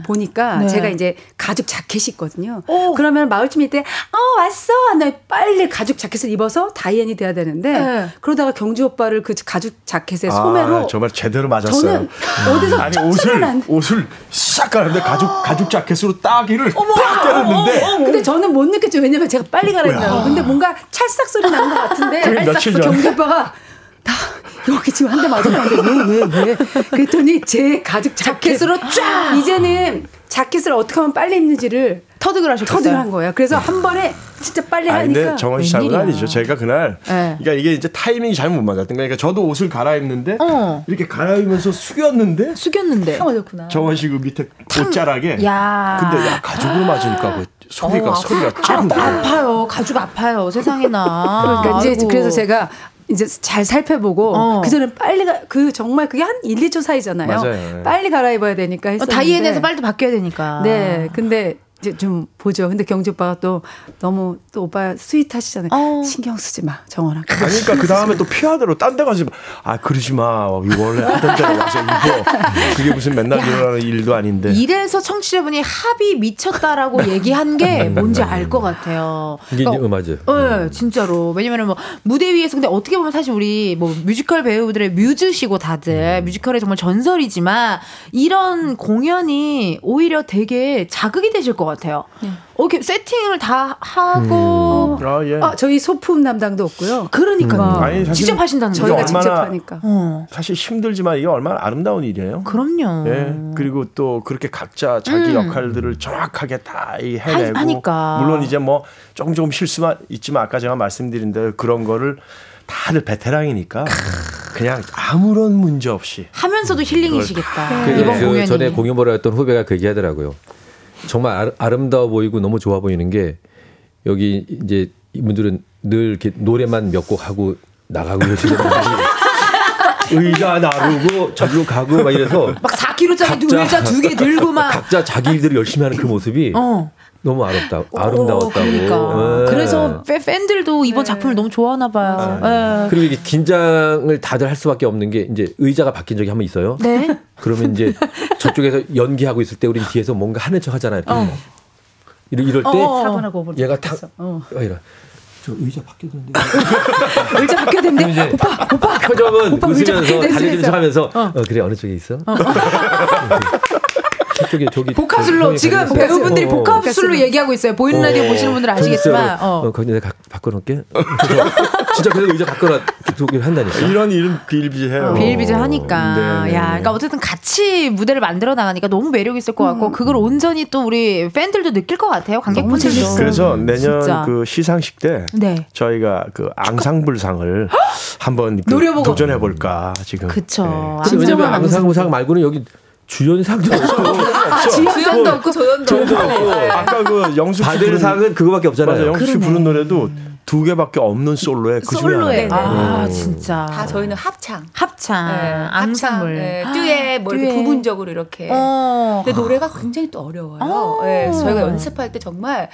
보니까 네. 제가 이제 가죽 자켓이 있거든요. 오. 그러면 마을쯤일 때, 어, 왔어! 나 빨리 가죽 자켓을 입어서 다이앤이 돼야 되는데, 네. 그러다가 경주 오빠를 그 가죽 자켓에 소매로 아, 정말 제대로 맞았어요. 저는 어디서 아니 쩍 옷을 아. 옷을 싹 가는데 가죽 가죽 자켓으로 따기를 팍 때렸는데 근데 저는 못 느꼈죠. 왜냐면 제가 빨리 갈아입나요. 근데 뭔가 찰싹 소리 나는 것 같은데. 그게 며칠 전. 경주 오빠가 나 여기 지금 한 대 맞았는데 왜, 왜, 왜. 그랬더니 제 가죽 자켓. 자켓으로 쫙! 이제는 자켓을 어떻게 하면 빨리 입는지를 터득을 하셨어요. 터득을 한 거예요. 그래서 한 번에 진짜 빨리 아 근데 하니까. 정원 씨 잘못. 아니죠. 제가 그날 네. 그러니까 이게 이제 타이밍이 잘못 맞았던 거예요. 그러니까 저도 옷을 갈아입는데 어. 이렇게 갈아입으면서 숙였는데 숙였는데. 맞았구나. 정원 씨그 밑에 옷자락에 야. 근데 야 가죽으로 맞으니까 그 소리가 어, 소리가 아, 쫙 나요. 아파요. 가죽 아파요. 세상에나. 그러니까 이제. 그래서 제가 이제 잘 살펴보고 어. 그 전에 빨리 가, 그 정말 그게 한 1, 2초 사이잖아요. 맞아요. 네. 빨리 갈아입어야 되니까 어, 했었는데. 다이앤에서 빨리 바뀌어야 되니까. 네. 근데 이제 좀 보죠. 근데 경주 오빠가 또 너무 또 오빠 sweet하시잖아요. 어. 신경 쓰지 마, 정원아. 아니, 그러니까 그 다음에 또 피하대로 딴 데 가지 마. 아 그러지 마. 이거 원래 하던 대로 와서 입어. 그게 무슨 맨날 일어나는 일도 아닌데. 이래서 청취자분이 합이 미쳤다라고 얘기한 게 뭔지 알 것 같아요. 이게 그러니까 맞아요. 네, 진짜로. 왜냐면은 뭐 무대 위에서 근데 어떻게 보면 사실 우리 뭐 뮤지컬 배우들의 뮤즈시고 다들 뮤지컬의 정말 전설이지만 이런 공연이 오히려 되게 자극이 되실 것 같아요. 어, 이렇게 세팅을 다 하고 아, 예. 아, 저희 소품 담당도 없고요. 그러니까요. 아니, 사실은 직접 하신다는 거죠. 저희가 직접 얼마나- 하니까. 어. 사실 힘들지만 이게 얼마나 아름다운 일이에요. 그럼요. 예. 그리고 또 그렇게 각자 자기 역할들을 정확하게 다이 해내고 하- 하니까. 물론 이제 뭐 조금 조금 실수만 있지만 아까 제가 말씀드린 대로 그런 거를 다들 베테랑이니까 그냥 아무런 문제 없이 하면서도 힐링이시겠다. 그, 이번 그 공연이. 전에 공연 보러 갔던 후배가 그 얘기하더라고요. 정말 아, 름다워 보이고 너무 좋아 보이는 게 여기 이제 이분들은 늘 이렇게 노래만 몇 곡 하고 나가고 분들이 의자 나르고 저기로 가고 막 이래서 막 4kg짜리 각자- 의자 두 개 들고 막 각자 자기 일들을 열심히 하는 그 모습이 어. 너무 아름다 아름다웠다고. 그러니까. 예. 그래서 팬- 팬들도 이번 작품을 너무 좋아하나 봐요. 예. 그리고 이게 긴장을 다들 할 수밖에 없는 게 이제 의자가 바뀐 적이 한 번 있어요. 네. 그러면 이제 저쪽에서 연기하고 있을 때 우린 뒤에서 뭔가 하는 척 하잖아요. 막. 이럴, 이럴 때 어. 4번하고 5번. 얘가 탁 어. 어, 이래. 저 의자 바뀌었는데. 의자 이제 오빠 오빠 표정은 오빠 의자 웃으면서 바뀌었네, 달래주는 그래서. 척하면서 어. 그래 어느 쪽에 있어? 저쪽에 저기 복화술로 형이 지금. 배우분들이 어, 복화술로 얘기하고 있어요. 보이는 라디오 보시는 분들 아시겠지만 어, 어. 어 거기 내가 가- 바꿔놓을게. 진짜 그래서 의자 바꿔놔 두기를 한다니까. 이런 일은 비일비재해요. 비일비재하니까 네, 네, 야, 네. 그러니까 어쨌든 같이 무대를 만들어 나가니까 너무 매력 있을 것 같고 그걸 온전히 또 우리 팬들도 느낄 것 같아요. 관객분들도. 그래서 내년 진짜. 그 시상식 때 네. 저희가 그 앙상블상을 한번 그 노려보고. 도전해 볼까 지금. 그쵸. 네. 앙상우상 말고는 여기 주연상도 없고 없어. 주연도 없고 조연도 없고. 없고. 네. 아까 그 영수 씨 받을 부른- 상은 그거밖에 없잖아요. 맞아 영수 씨 부른 노래도 두 개밖에 없는 솔로에 그 솔로에 하나. 아 음. 진짜 다 저희는 합창. 합창 네, 앙상블 네, 듀엣 뭐 이렇게 듀엣. 부분적으로 이렇게. 어. 근데 노래가 굉장히 또 어려워요. 어. 네, 저희가 연습할 때 정말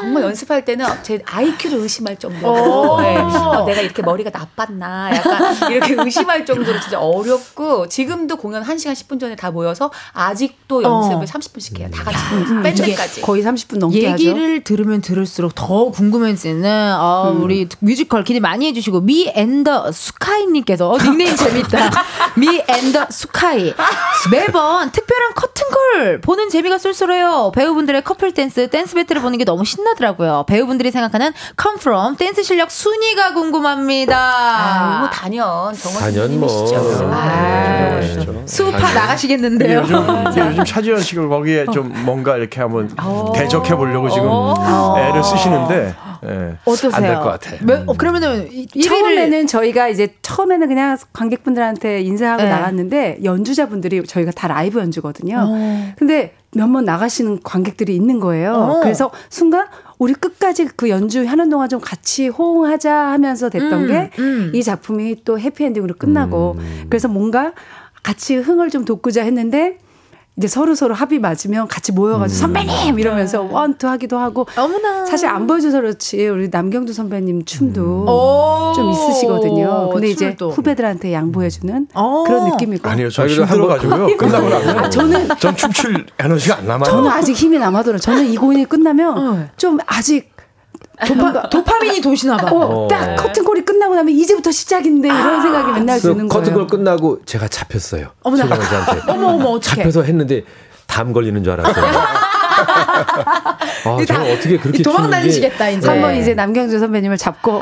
정말 연습할 때는 제 IQ를 의심할 어. 정도로 네, 아, 내가 이렇게 머리가 나빴나 약간 이렇게 의심할 정도로 진짜 어렵고 지금도 공연 1시간 10분 전에 다 모여서 아직도 연습을 어. 30분씩 해요. 다 같이 음, 밴드까지. 거의 30분 넘게 하죠. 얘기를 들으면 들을수록 더 궁금해지는 어, 우리 뮤지컬 기대 많이 해주시고 Me and the Sky 님께서 어, 닉네임 재밌다 Me and the Sky 매번 특별한 커튼콜 보는 재미가 쏠쏠해요 배우분들의 커플 댄스 댄스 배틀을 보는 게 너무 신나 더라고요 배우분들이 생각하는 Come From 댄스 실력 순위가 아, 궁금합니다 뭐 단연 정원 단연 뭐. 선생님이시죠. 아, 그렇죠. 스우파 이게 나가시겠는데요 요즘, 요즘 차지연 씨가 거기에 좀 뭔가 이렇게 한번 어. 대적해 보려고 지금 애를 쓰시는데 예, 어떠세요? 안 될 것 같아. 몇- 어, 그러면은 1위를 처음에는 저희가 이제 처음에는 그냥 관객분들한테 인사하고 네. 나갔는데 연주자분들이 저희가 다 라이브 연주거든요. 어. 근데 몇 번 나가시는 관객들이 있는 거예요. 어. 그래서 순간 우리 끝까지 그 연주하는 동안 좀 같이 호응하자 하면서 됐던 음, 게이 음. 작품이 또 해피엔딩으로 끝나고 그래서 뭔가 같이 흥을 좀 돋구자 했는데 이제 서로 서로 합이 맞으면 같이 모여가지고 선배님 이러면서 원투 하기도 하고 어머나 사실 안 보여줘서 그렇지 우리 남경두 선배님 춤도 오. 좀 있으시거든요. 근데 이제 춤도. 후배들한테 양보해주는 어. 그런 느낌이고. 아니요, 저 힘들어가지고요. 끝나고 나면 저는 전 춤출 에너지가 안 남아요. 저는 아직 힘이 남아돌아요. 저는 이 공연이 끝나면 어. 좀 아직 도파, 도파 민이 도시나 봐. 어, 딱 커튼콜이 끝나고 나면 이제부터 시작인데 이런 생각이 맨날 드는 커튼콜 거예요. 끝나고 제가 잡혔어요. 어머나. 어머 어머 어떡해. 잡혀서 했는데 담 걸리는 줄 알았어요. 아, 저는 어떻게 그렇게 도망 추는 게- 다니시겠다 이제. 한번 이제 남경주 선배님을 잡고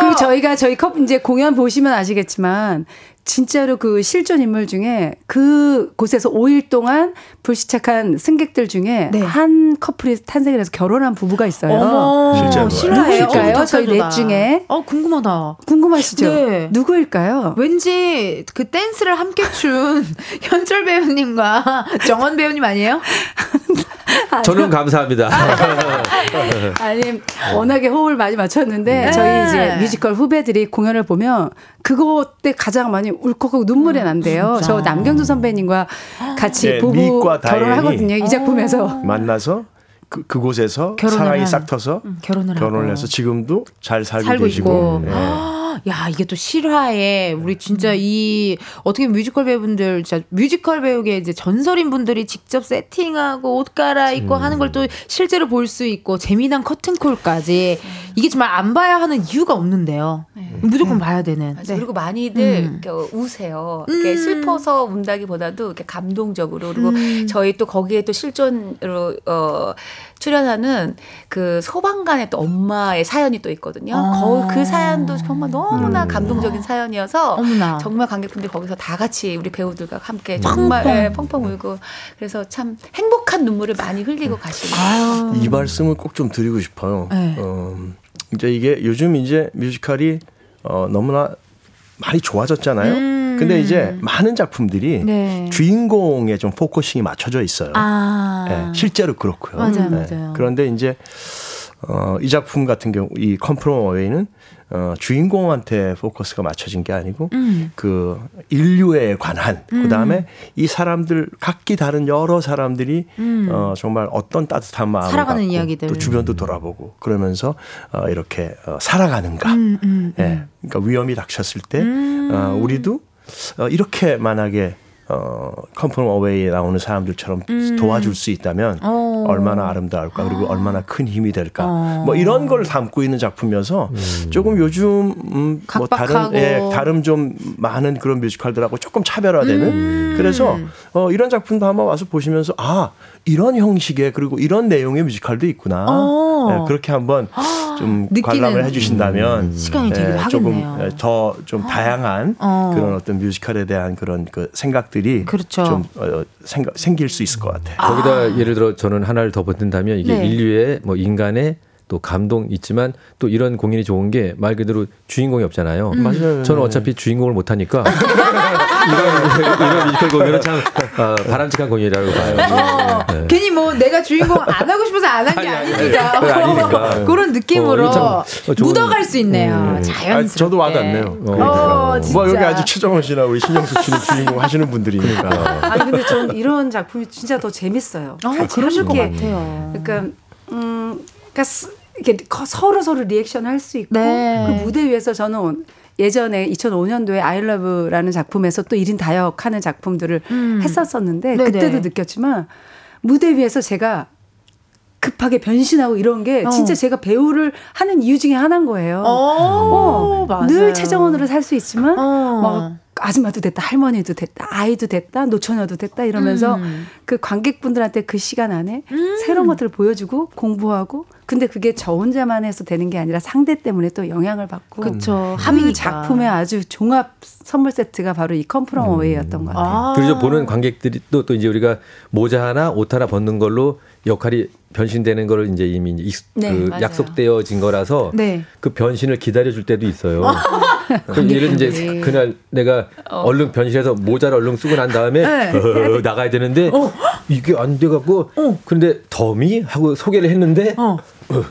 그리고 저희가 저희 컵 이제 공연 보시면 아시겠지만 진짜로 그 실존 인물 중에 그 곳에서 5일 동안 불시착한 승객들 중에 네. 한 커플이 탄생을 해서 결혼한 부부가 있어요. 어머 실제로. 실화예요. 누구일까요? 어머, 저희. 넷 중에. 어 궁금하다. 궁금하시죠? 네. 누구일까요? 왠지 그 댄스를 함께 춘 현철 배우님과 정원 배우님 아니에요? 저는 감사합니다. 아니 워낙에 호흡을 많이 맞췄는데 네. 저희 이제 뮤지컬 후배들이 공연을 보면 그거 때 가장 많이 울컥하고 눈물이 난대요. 진짜. 저 남경주 선배님과 같이 네, 부부 미익과 결혼을 다행히 하거든요. 이 작품에서. 만나서 그, 그곳에서 결혼을 사랑이 한- 싹 터서 음, 결혼을 결혼을 하고. 해서 지금도 잘 살고, 살고 계시고 있고. 네. 야 이게 또 실화에 우리 진짜 이 어떻게 뮤지컬 배우분들 진짜 뮤지컬 배우계 이제 전설인 분들이 직접 세팅하고 옷 갈아입고 하는 걸 또 실제로 볼 수 있고 재미난 커튼콜까지 이게 정말 안 봐야 하는 이유가 없는데요. 무조건 봐야 되는. 네. 그리고 많이들 음. 이렇게 우세요. 이렇게 슬퍼서 운다기보다도 이렇게 감동적으로 그리고 음. 저희 또 거기에 또 실존으로 어 출연하는 그 소방관의 또 엄마의 사연이 또 있거든요. 아. 거, 그 사연도 정말 너무나 감동적인 사연이어서 어머나. 정말 관객분들 거기서 다 같이 우리 배우들과 함께 정말 예, 펑펑 울고 그래서 참 행복한 눈물을 많이 흘리고 가시는. 이 말씀을 꼭 좀 드리고 싶어요. 네. 어, 이제 이게 요즘 이제 뮤지컬이 어, 너무나 많이 좋아졌잖아요. 음. 근데 이제 많은 작품들이 네. 주인공에 좀 focusing이 맞춰져 있어요. 아. 네, 실제로 그렇고요. 맞아요, 네. 맞아요. 그런데 이제 어, 이 작품 같은 경우 이 Come From Away는 어, 주인공한테 포커스가 맞춰진 게 아니고 음. 그 인류에 관한 그다음에 이 사람들 각기 다른 여러 사람들이 음. 어, 정말 어떤 따뜻한 마음을 살아가는 갖고 이야기들. 또 주변도 돌아보고 그러면서 어, 이렇게 어, 살아가는가 음, 음, 예. 그러니까 위험이 닥쳤을 때 음. 어, 우리도 어, 이렇게 만약에 어, 컴프롬 어웨이에 나오는 사람들처럼 음. 도와줄 수 있다면 어. 얼마나 아름다울까 그리고 얼마나 큰 힘이 될까 어. 뭐 이런 걸 담고 있는 작품이어서 조금 요즘 음, 뭐 다른 각박하고. 예, 다른 좀 많은 그런 뮤지컬들하고 조금 차별화되는 음. 그래서 어, 이런 작품도 한번 와서 보시면서 아 이런 형식의 그리고 이런 내용의 뮤지컬도 있구나 어. 예, 그렇게 한번 좀 느끼는. 관람을 해주신다면 시간이 되기도 조금 하겠네요. 더좀 다양한 어. 그런 어떤 뮤지컬에 대한 그런 그 생각들이 그렇죠. 좀 어, 생각, 생길 수 있을 것 같아요. 거기다 예를 들어 저는 하나를 더 붙인다면 이게 네. 인류의 뭐 인간의 또 감동 있지만 또 이런 공연이 좋은 게 말 그대로 주인공이 없잖아요. 음. 맞아요. 저는 어차피 주인공을 못 하니까 이런 이런 뮤지컬 공연은 참 어, 바람직한 공연이라고 봐요. 네. 괜히 뭐 내가 주인공 안 하고 싶어서 안 한 게 아니, 아니, 아닙니다. 아니, 아니니까. 그런 느낌으로 어, 참, 어, 좋은- 묻어갈 수 있네요. 음. 자연스럽게. 아, 저도 와닿네요. 어, 진짜. 뭐 여기 아주 최정원 씨나 우리 신영숙 씨는 주인공 하시는 분들이니까. 아니 근데 전 이런 작품이 진짜 더 재밌어요. 어, 같이 그러실 것. 같아요. 그러니까 음, 그러니까 이렇게 서로 서로 리액션 할 수 있고 네. 그 무대 위에서 저는 예전에 2005년도에 아이러브라는 작품에서 또 1인 다역하는 작품들을 음. 했었었는데 네네. 그때도 느꼈지만 무대 위에서 제가 급하게 변신하고 이런 게 어. 진짜 제가 배우를 하는 이유 중에 하나인 거예요. 어, 맞아요. 늘 최정원으로 살 수 있지만 어. 막 아줌마도 됐다, 할머니도 됐다, 아이도 됐다, 노처녀도 됐다 이러면서 음. 그 관객분들한테 그 시간 안에 새로운 것들을 보여주고 공부하고 근데 그게 저 혼자만 해서 되는 게 아니라 상대 때문에 또 영향을 받고 그쵸. 그. 작품의 아주 종합 선물 세트가 바로 이 컴프롬 어웨이였던 것 같아요. 아. 그래서 보는 관객들이 또, 또 이제 우리가 모자 하나 옷 하나 벗는 걸로 역할이 변신되는 거를 이제 이미 이제 익- 네, 그 맞아요. 약속되어진 거라서 네. 그 변신을 기다려줄 때도 있어요. 그 예를 이제 관객분들이. 그날 내가 얼른 변신해서 모자를 얼른 쓰고 난 다음에 네. 어, 나가야 되는데 이게 안 돼갖고 근데 더미 하고 소개를 했는데 어. 어,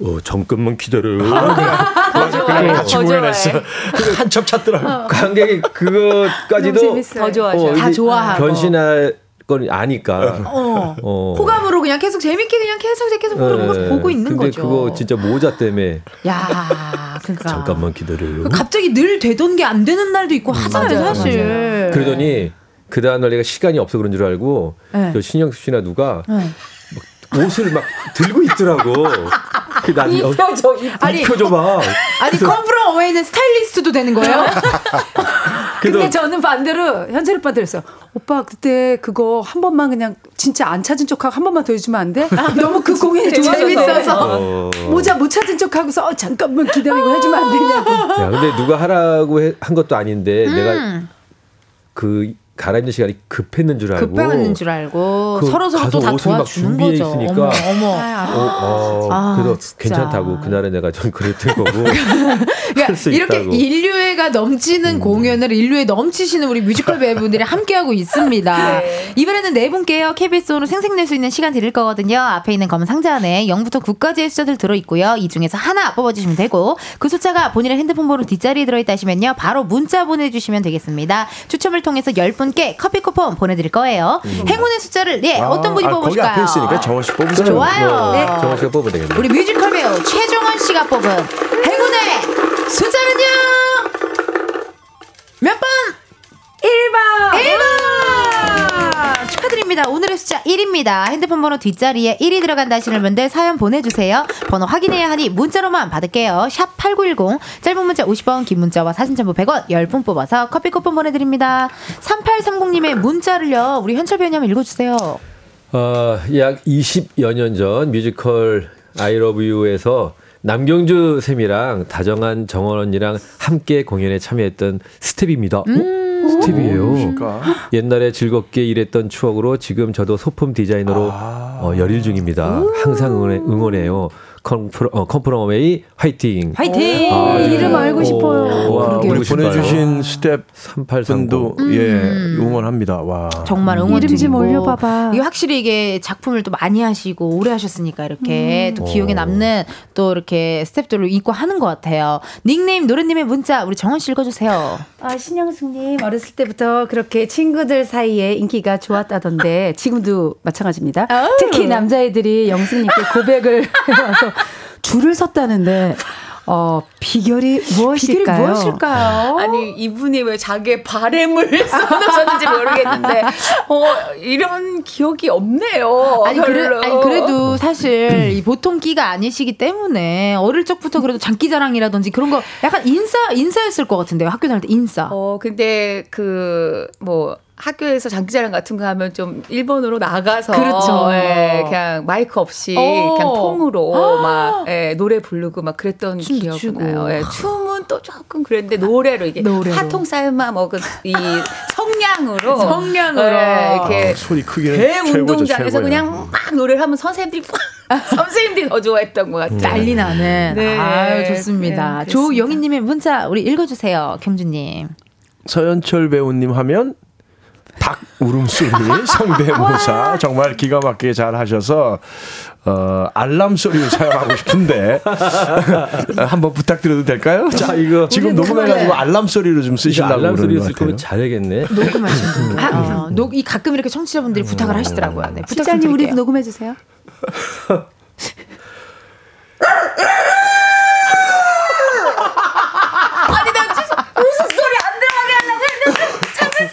어, 잠깐만 기다려. 맞아, 그냥 같이 더 공연했어. 좋아해. 한참 찾더라고. 관객이 그거까지도 너무 재밌어요. 더 좋아하셔. 다 좋아하고. 변신할 건 아니까. 어. 어. 호감으로 그냥 계속 재밌게 그냥 계속 계속 보고, 네. 보고 있는 근데 거죠. 그거 진짜 모자 때문에 야, 그러니까. 잠깐만 기다려요. 그 갑자기 늘 되던 게 안 되는 날도 있고 하잖아요, 맞아요, 사실. 그러더니 그 다음 날 내가 시간이 없어 그런 줄 알고 네. 저 신영수 씨나 누가 네. 옷을 막 들고 있더라고. 그난 이 표정, 이 아니 표정 봐. 아니 컴프롬 어웨이는 스타일리스트도 되는 거예요? 근데 저는 반대로 현철 오빠한테 그랬어요. 오빠 그때 그거 한 번만 그냥 진짜 안 찾은 척하고 한 번만 더 해주면 안 돼? 너무 그 공연이 좋아서 재밌어서. 어. 모자 못 찾은 척하고서 어, 잠깐만 기다리고 해주면 안 되냐고. 야 근데 누가 하라고 해- 한 것도 아닌데 내가 음. 그 갈아입는 시간이 급했는 줄 알고 급했는 줄 알고 그 서로 서로 또 가서 다 옷을 막 도와주는 준비해 거죠. 있으니까. 어머, 어머. 어, 어, 아, 그래서 진짜. 괜찮다고 그날은 내가 좀 그랬던 거고 그러니까 할수 이렇게 있다고. 음. 인류애가 넘치는 공연을 인류애 넘치시는 우리 뮤지컬 배우분들이 함께하고 있습니다. 네. 이번에는 네 분께요. KBS로 생색낼 수 있는 시간 드릴 거거든요. 앞에 있는 검은 상자 안에 0부터 9까지의 숫자들 들어 있고요. 이 중에서 하나 뽑아주시면 되고 그 숫자가 본인의 핸드폰 번호 뒷자리에 들어있다 하시면요. 바로 문자 보내주시면 되겠습니다. 추첨을 통해서 10분 께 커피 쿠폰 보내드릴 거예요. 행운의 숫자를 네 어떤 분이 아, 거기 뽑으실까요? 앞에 있으니까 정원 씨 뽑으세요. 좋아요. 네. 정원 씨가 뽑으면 되겠네. 우리 뮤지컬 배우 최정원 씨가 뽑은 행운의 숫자는요 몇 번? 1번 1번 축하드립니다. 오늘의 숫자 1입니다. 핸드폰 번호 뒷자리에 1이 들어간다 하시는 분들 사연 보내주세요. 번호 확인해야 하니 문자로만 받을게요. 샵 8910 짧은 문자 50원 긴 문자와 사진 첨부 100원 10분 뽑아서 커피 쿠폰 보내드립니다. 3830님의 문자를요. 우리 현철 배우님 읽어주세요. 어, 약 20여 년 전 뮤지컬 I Love You에서 남경주 쌤이랑 다정한 정원 언니랑 함께 공연에 참여했던 스텝입니다. 어? 스텝이에요. 옛날에 즐겁게 일했던 추억으로 지금 저도 소품 디자이너로 어, 열일 중입니다. 항상 응원해, 응원해요. Come From, 어, Come From Away 화이팅. 화이팅! 아, 이름 알고 싶어요. 와, 우리. 보내주신 스텝 3830. 분도 예 응원합니다. 와. 정말 응원 이름 좀. 올려봐봐. 이게 확실히 이게 작품을 또 많이 하시고 오래 하셨으니까 이렇게 또 기억에 남는 또 이렇게 스텝들을 입고 하는 것 같아요. 닉네임 노래님의 문자 우리 정원 씨 읽어주세요. 아, 신영숙님 어렸을 때부터 그렇게 친구들 사이에 인기가 좋았다던데 지금도 마찬가지입니다. 특히 남자애들이 영숙님께 고백을 해와서 줄을 섰다는데 어, 비결이 무엇일까요? 비결이 무엇일까요? 아니 이분이 왜 자기의 바램을 써놓으셨는지 모르겠는데 어 이런 기억이 없네요. 아니, 그래, 별로. 아니 그래도 사실 이 보통 끼가 아니시기 때문에 어릴 적부터 그래도 장기자랑이라든지 그런 거 약간 인싸 인싸였을 것 같은데요 학교 다닐 때 인싸. 어 근데 그 뭐 학교에서 장기자랑 같은 거 하면 좀 일본으로 나가서 그렇죠. 예, 그냥 마이크 없이 어. 그냥 통으로 막 예, 노래 부르고 막 그랬던 기억이 추고. 나요. 예, 춤은 또 조금 그랬는데 노래로 이게 노래로. 화통 삶아 먹은 이 성량으로 성량으로. 예, 이렇게 아, 소리 크기는 대 운동장에서 최고예요. 그냥 막 노래를 하면 선생님들이 선생님들이 더 좋아했던 것 같아요. 난리 나는. 네. 아유 좋습니다. 네. 조영희님의 문자 우리 읽어주세요, 경주님. 서현철 배우님 하면 닭 울음소리 성대모사 정말 기가 막히게 잘 하셔서 어, 알람 소리를 사용하고 싶은데 한번 부탁드려도 될까요? 자, 이거 지금 녹음해가지고 알람 소리로 좀 쓰시려고 알람 소리 것 쓸. 거면 잘하겠네. 녹음하신 분. 아, 어, 녹, 이 가끔 이렇게 청취자분들이 부탁을 하시더라고요. 네, 부탁 좀 실장님 우리도 드릴게요. 녹음해 주세요. 아니 나 진짜 무슨 소리 안 들어가게 하려고 했는데 참을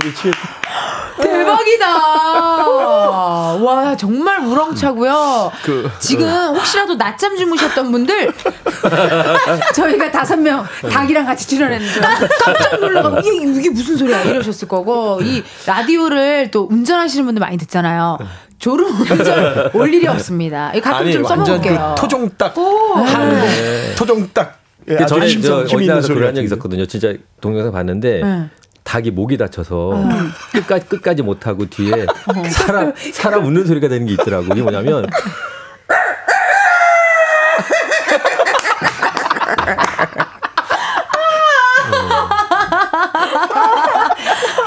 수가 없어. 대박이다. 와 정말 우렁차고요. 그, 지금 혹시라도 낮잠 주무셨던 분들 저희가 다섯 명 닭이랑 같이 출연했는데 깜짝 놀라고 이게, 이게 무슨 소리야 이러셨을 거고 이 라디오를 또 운전하시는 분들 많이 듣잖아요. 졸음 운전 올 일이 없습니다. 가끔 아니 좀 써먹을게요. 그 토종닭 항공 토종닭 예, 그 전에 힘, 저힘 있는 어디다가 소리 그런 같은데. 있었거든요. 진짜 동영상 봤는데 네. 닭이 목이 다쳐서 끝까지 끝까지 못 하고 뒤에 사람 사람 웃는 소리가 되는 게 있더라고. 이게 뭐냐면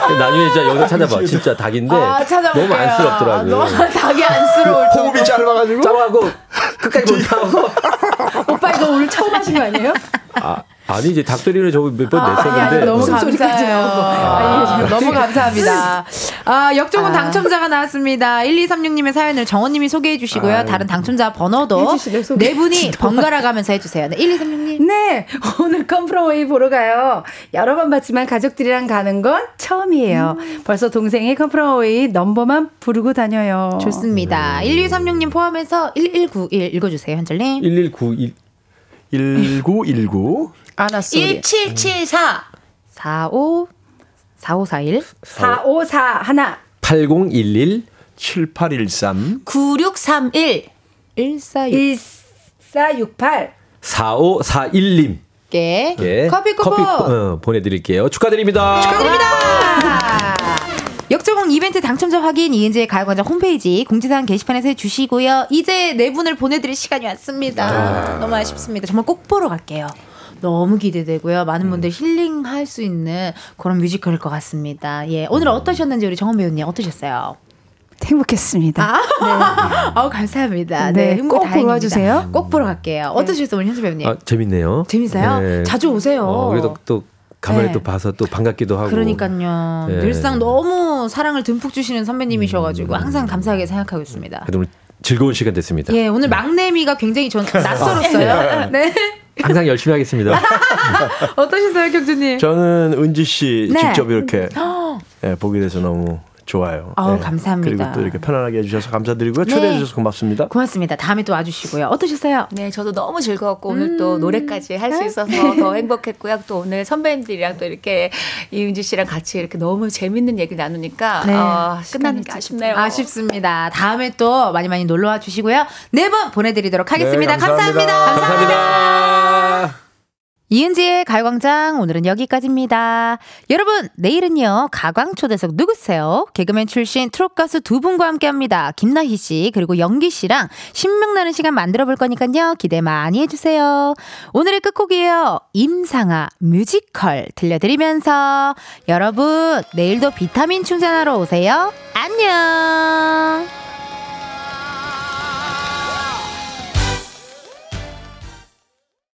어. 나중에 진짜 여기서 찾아봐. 진짜 닭인데 아. 너무 안쓰럽더라고요. 너무 닭이 안쓰러울 정도. 호흡이 짧아가지고 짜고 끝까지 못 하고 오빠 이거 오늘 처음 하신 거 아니에요? 아, 아니 이제 닭소리를 저거 몇번 아니, 냈었는데 너무 무슨 소리까지 감사해요. 나오고. 아, 너무 감사합니다. 아, 역조문 아. 당첨자가 나왔습니다. 1236님의 사연을 정원님이 소개해 주시고요. 아유. 다른 당첨자 번호도. 네 분이 번갈아 가면서 해주세요. 네, 1236님. 네, 오늘 컴프로웨이 보러 가요. 여러 번 봤지만 가족들이랑 가는 건 처음이에요. 벌써 동생이 컴프로웨이 넘버만 부르고 다녀요. 좋습니다. 1236님 포함해서 1191 읽어주세요, 현철님. 1191 1919 아나 소리. 1774 45 4541 454 하나. 8011 7813 9631 141 1468. 4541님. 개 예. 커피 쿠폰 어, 보내드릴게요. 축하드립니다. 축하드립니다. 역조공 이벤트 당첨자 확인 이은지의 가요광장 홈페이지 공지사항 게시판에서 해주시고요. 이제 네 분을 보내드릴 시간이 왔습니다. 너무 아쉽습니다. 정말 꼭 보러 갈게요. 너무 기대되고요. 많은 분들 힐링할 수 있는 그런 뮤지컬일 것 같습니다. 예, 오늘 어떠셨는지 우리 정원 배우님 어떠셨어요? 행복했습니다. 아, 아우 감사합니다. 네, 네, 흥미 꼭 다행입니다. 보러 와주세요. 꼭 보러 갈게요. 어떠셨어요, 우리 현수 배우님? 아, 재밌네요. 재밌어요? 네. 자주 오세요. 어, 그래도 또 가만히 네. 또 봐서 또 반갑기도 하고. 그러니까요. 네. 늘상 너무 사랑을 듬뿍 주시는 선배님이셔가지고 항상 감사하게 생각하고 있습니다. 즐거운 시간 됐습니다. 예, 오늘 막내미가 굉장히 전 낯설었어요. 네. 항상 열심히 하겠습니다. 어떠셨어요, 경주님? 저는 은지 씨 네. 직접 이렇게 예, 보게 돼서 너무 좋아요. 아우, 네. 감사합니다. 그리고 또 이렇게 편안하게 해주셔서 감사드리고요. 초대해 네. 주셔서 고맙습니다. 고맙습니다. 다음에 또 와주시고요. 어떠셨어요? 네, 저도 너무 즐거웠고 오늘 또 노래까지 할 수 있어서 더 행복했고요. 또 오늘 선배님들이랑 또 이렇게 이은지 씨랑 같이 이렇게 너무 재밌는 얘기 나누니까 네. 아, 끝나는 게 아쉽네요. 아쉽습니다. 다음에 또 많이 많이 놀러 와 주시고요. 네 분 보내드리도록 하겠습니다. 네, 감사합니다. 감사합니다. 감사합니다. 이은지의 가요광장 오늘은 여기까지입니다. 여러분 내일은요 가광 초대석 누구세요? 개그맨 출신 트롯 가수 두 분과 함께합니다. 김나희 씨 그리고 영기 씨랑 신명나는 시간 만들어 볼 거니까요 기대 많이 해주세요. 오늘의 끝곡이에요 임상아 뮤지컬 들려드리면서 여러분 내일도 비타민 충전하러 오세요. 안녕.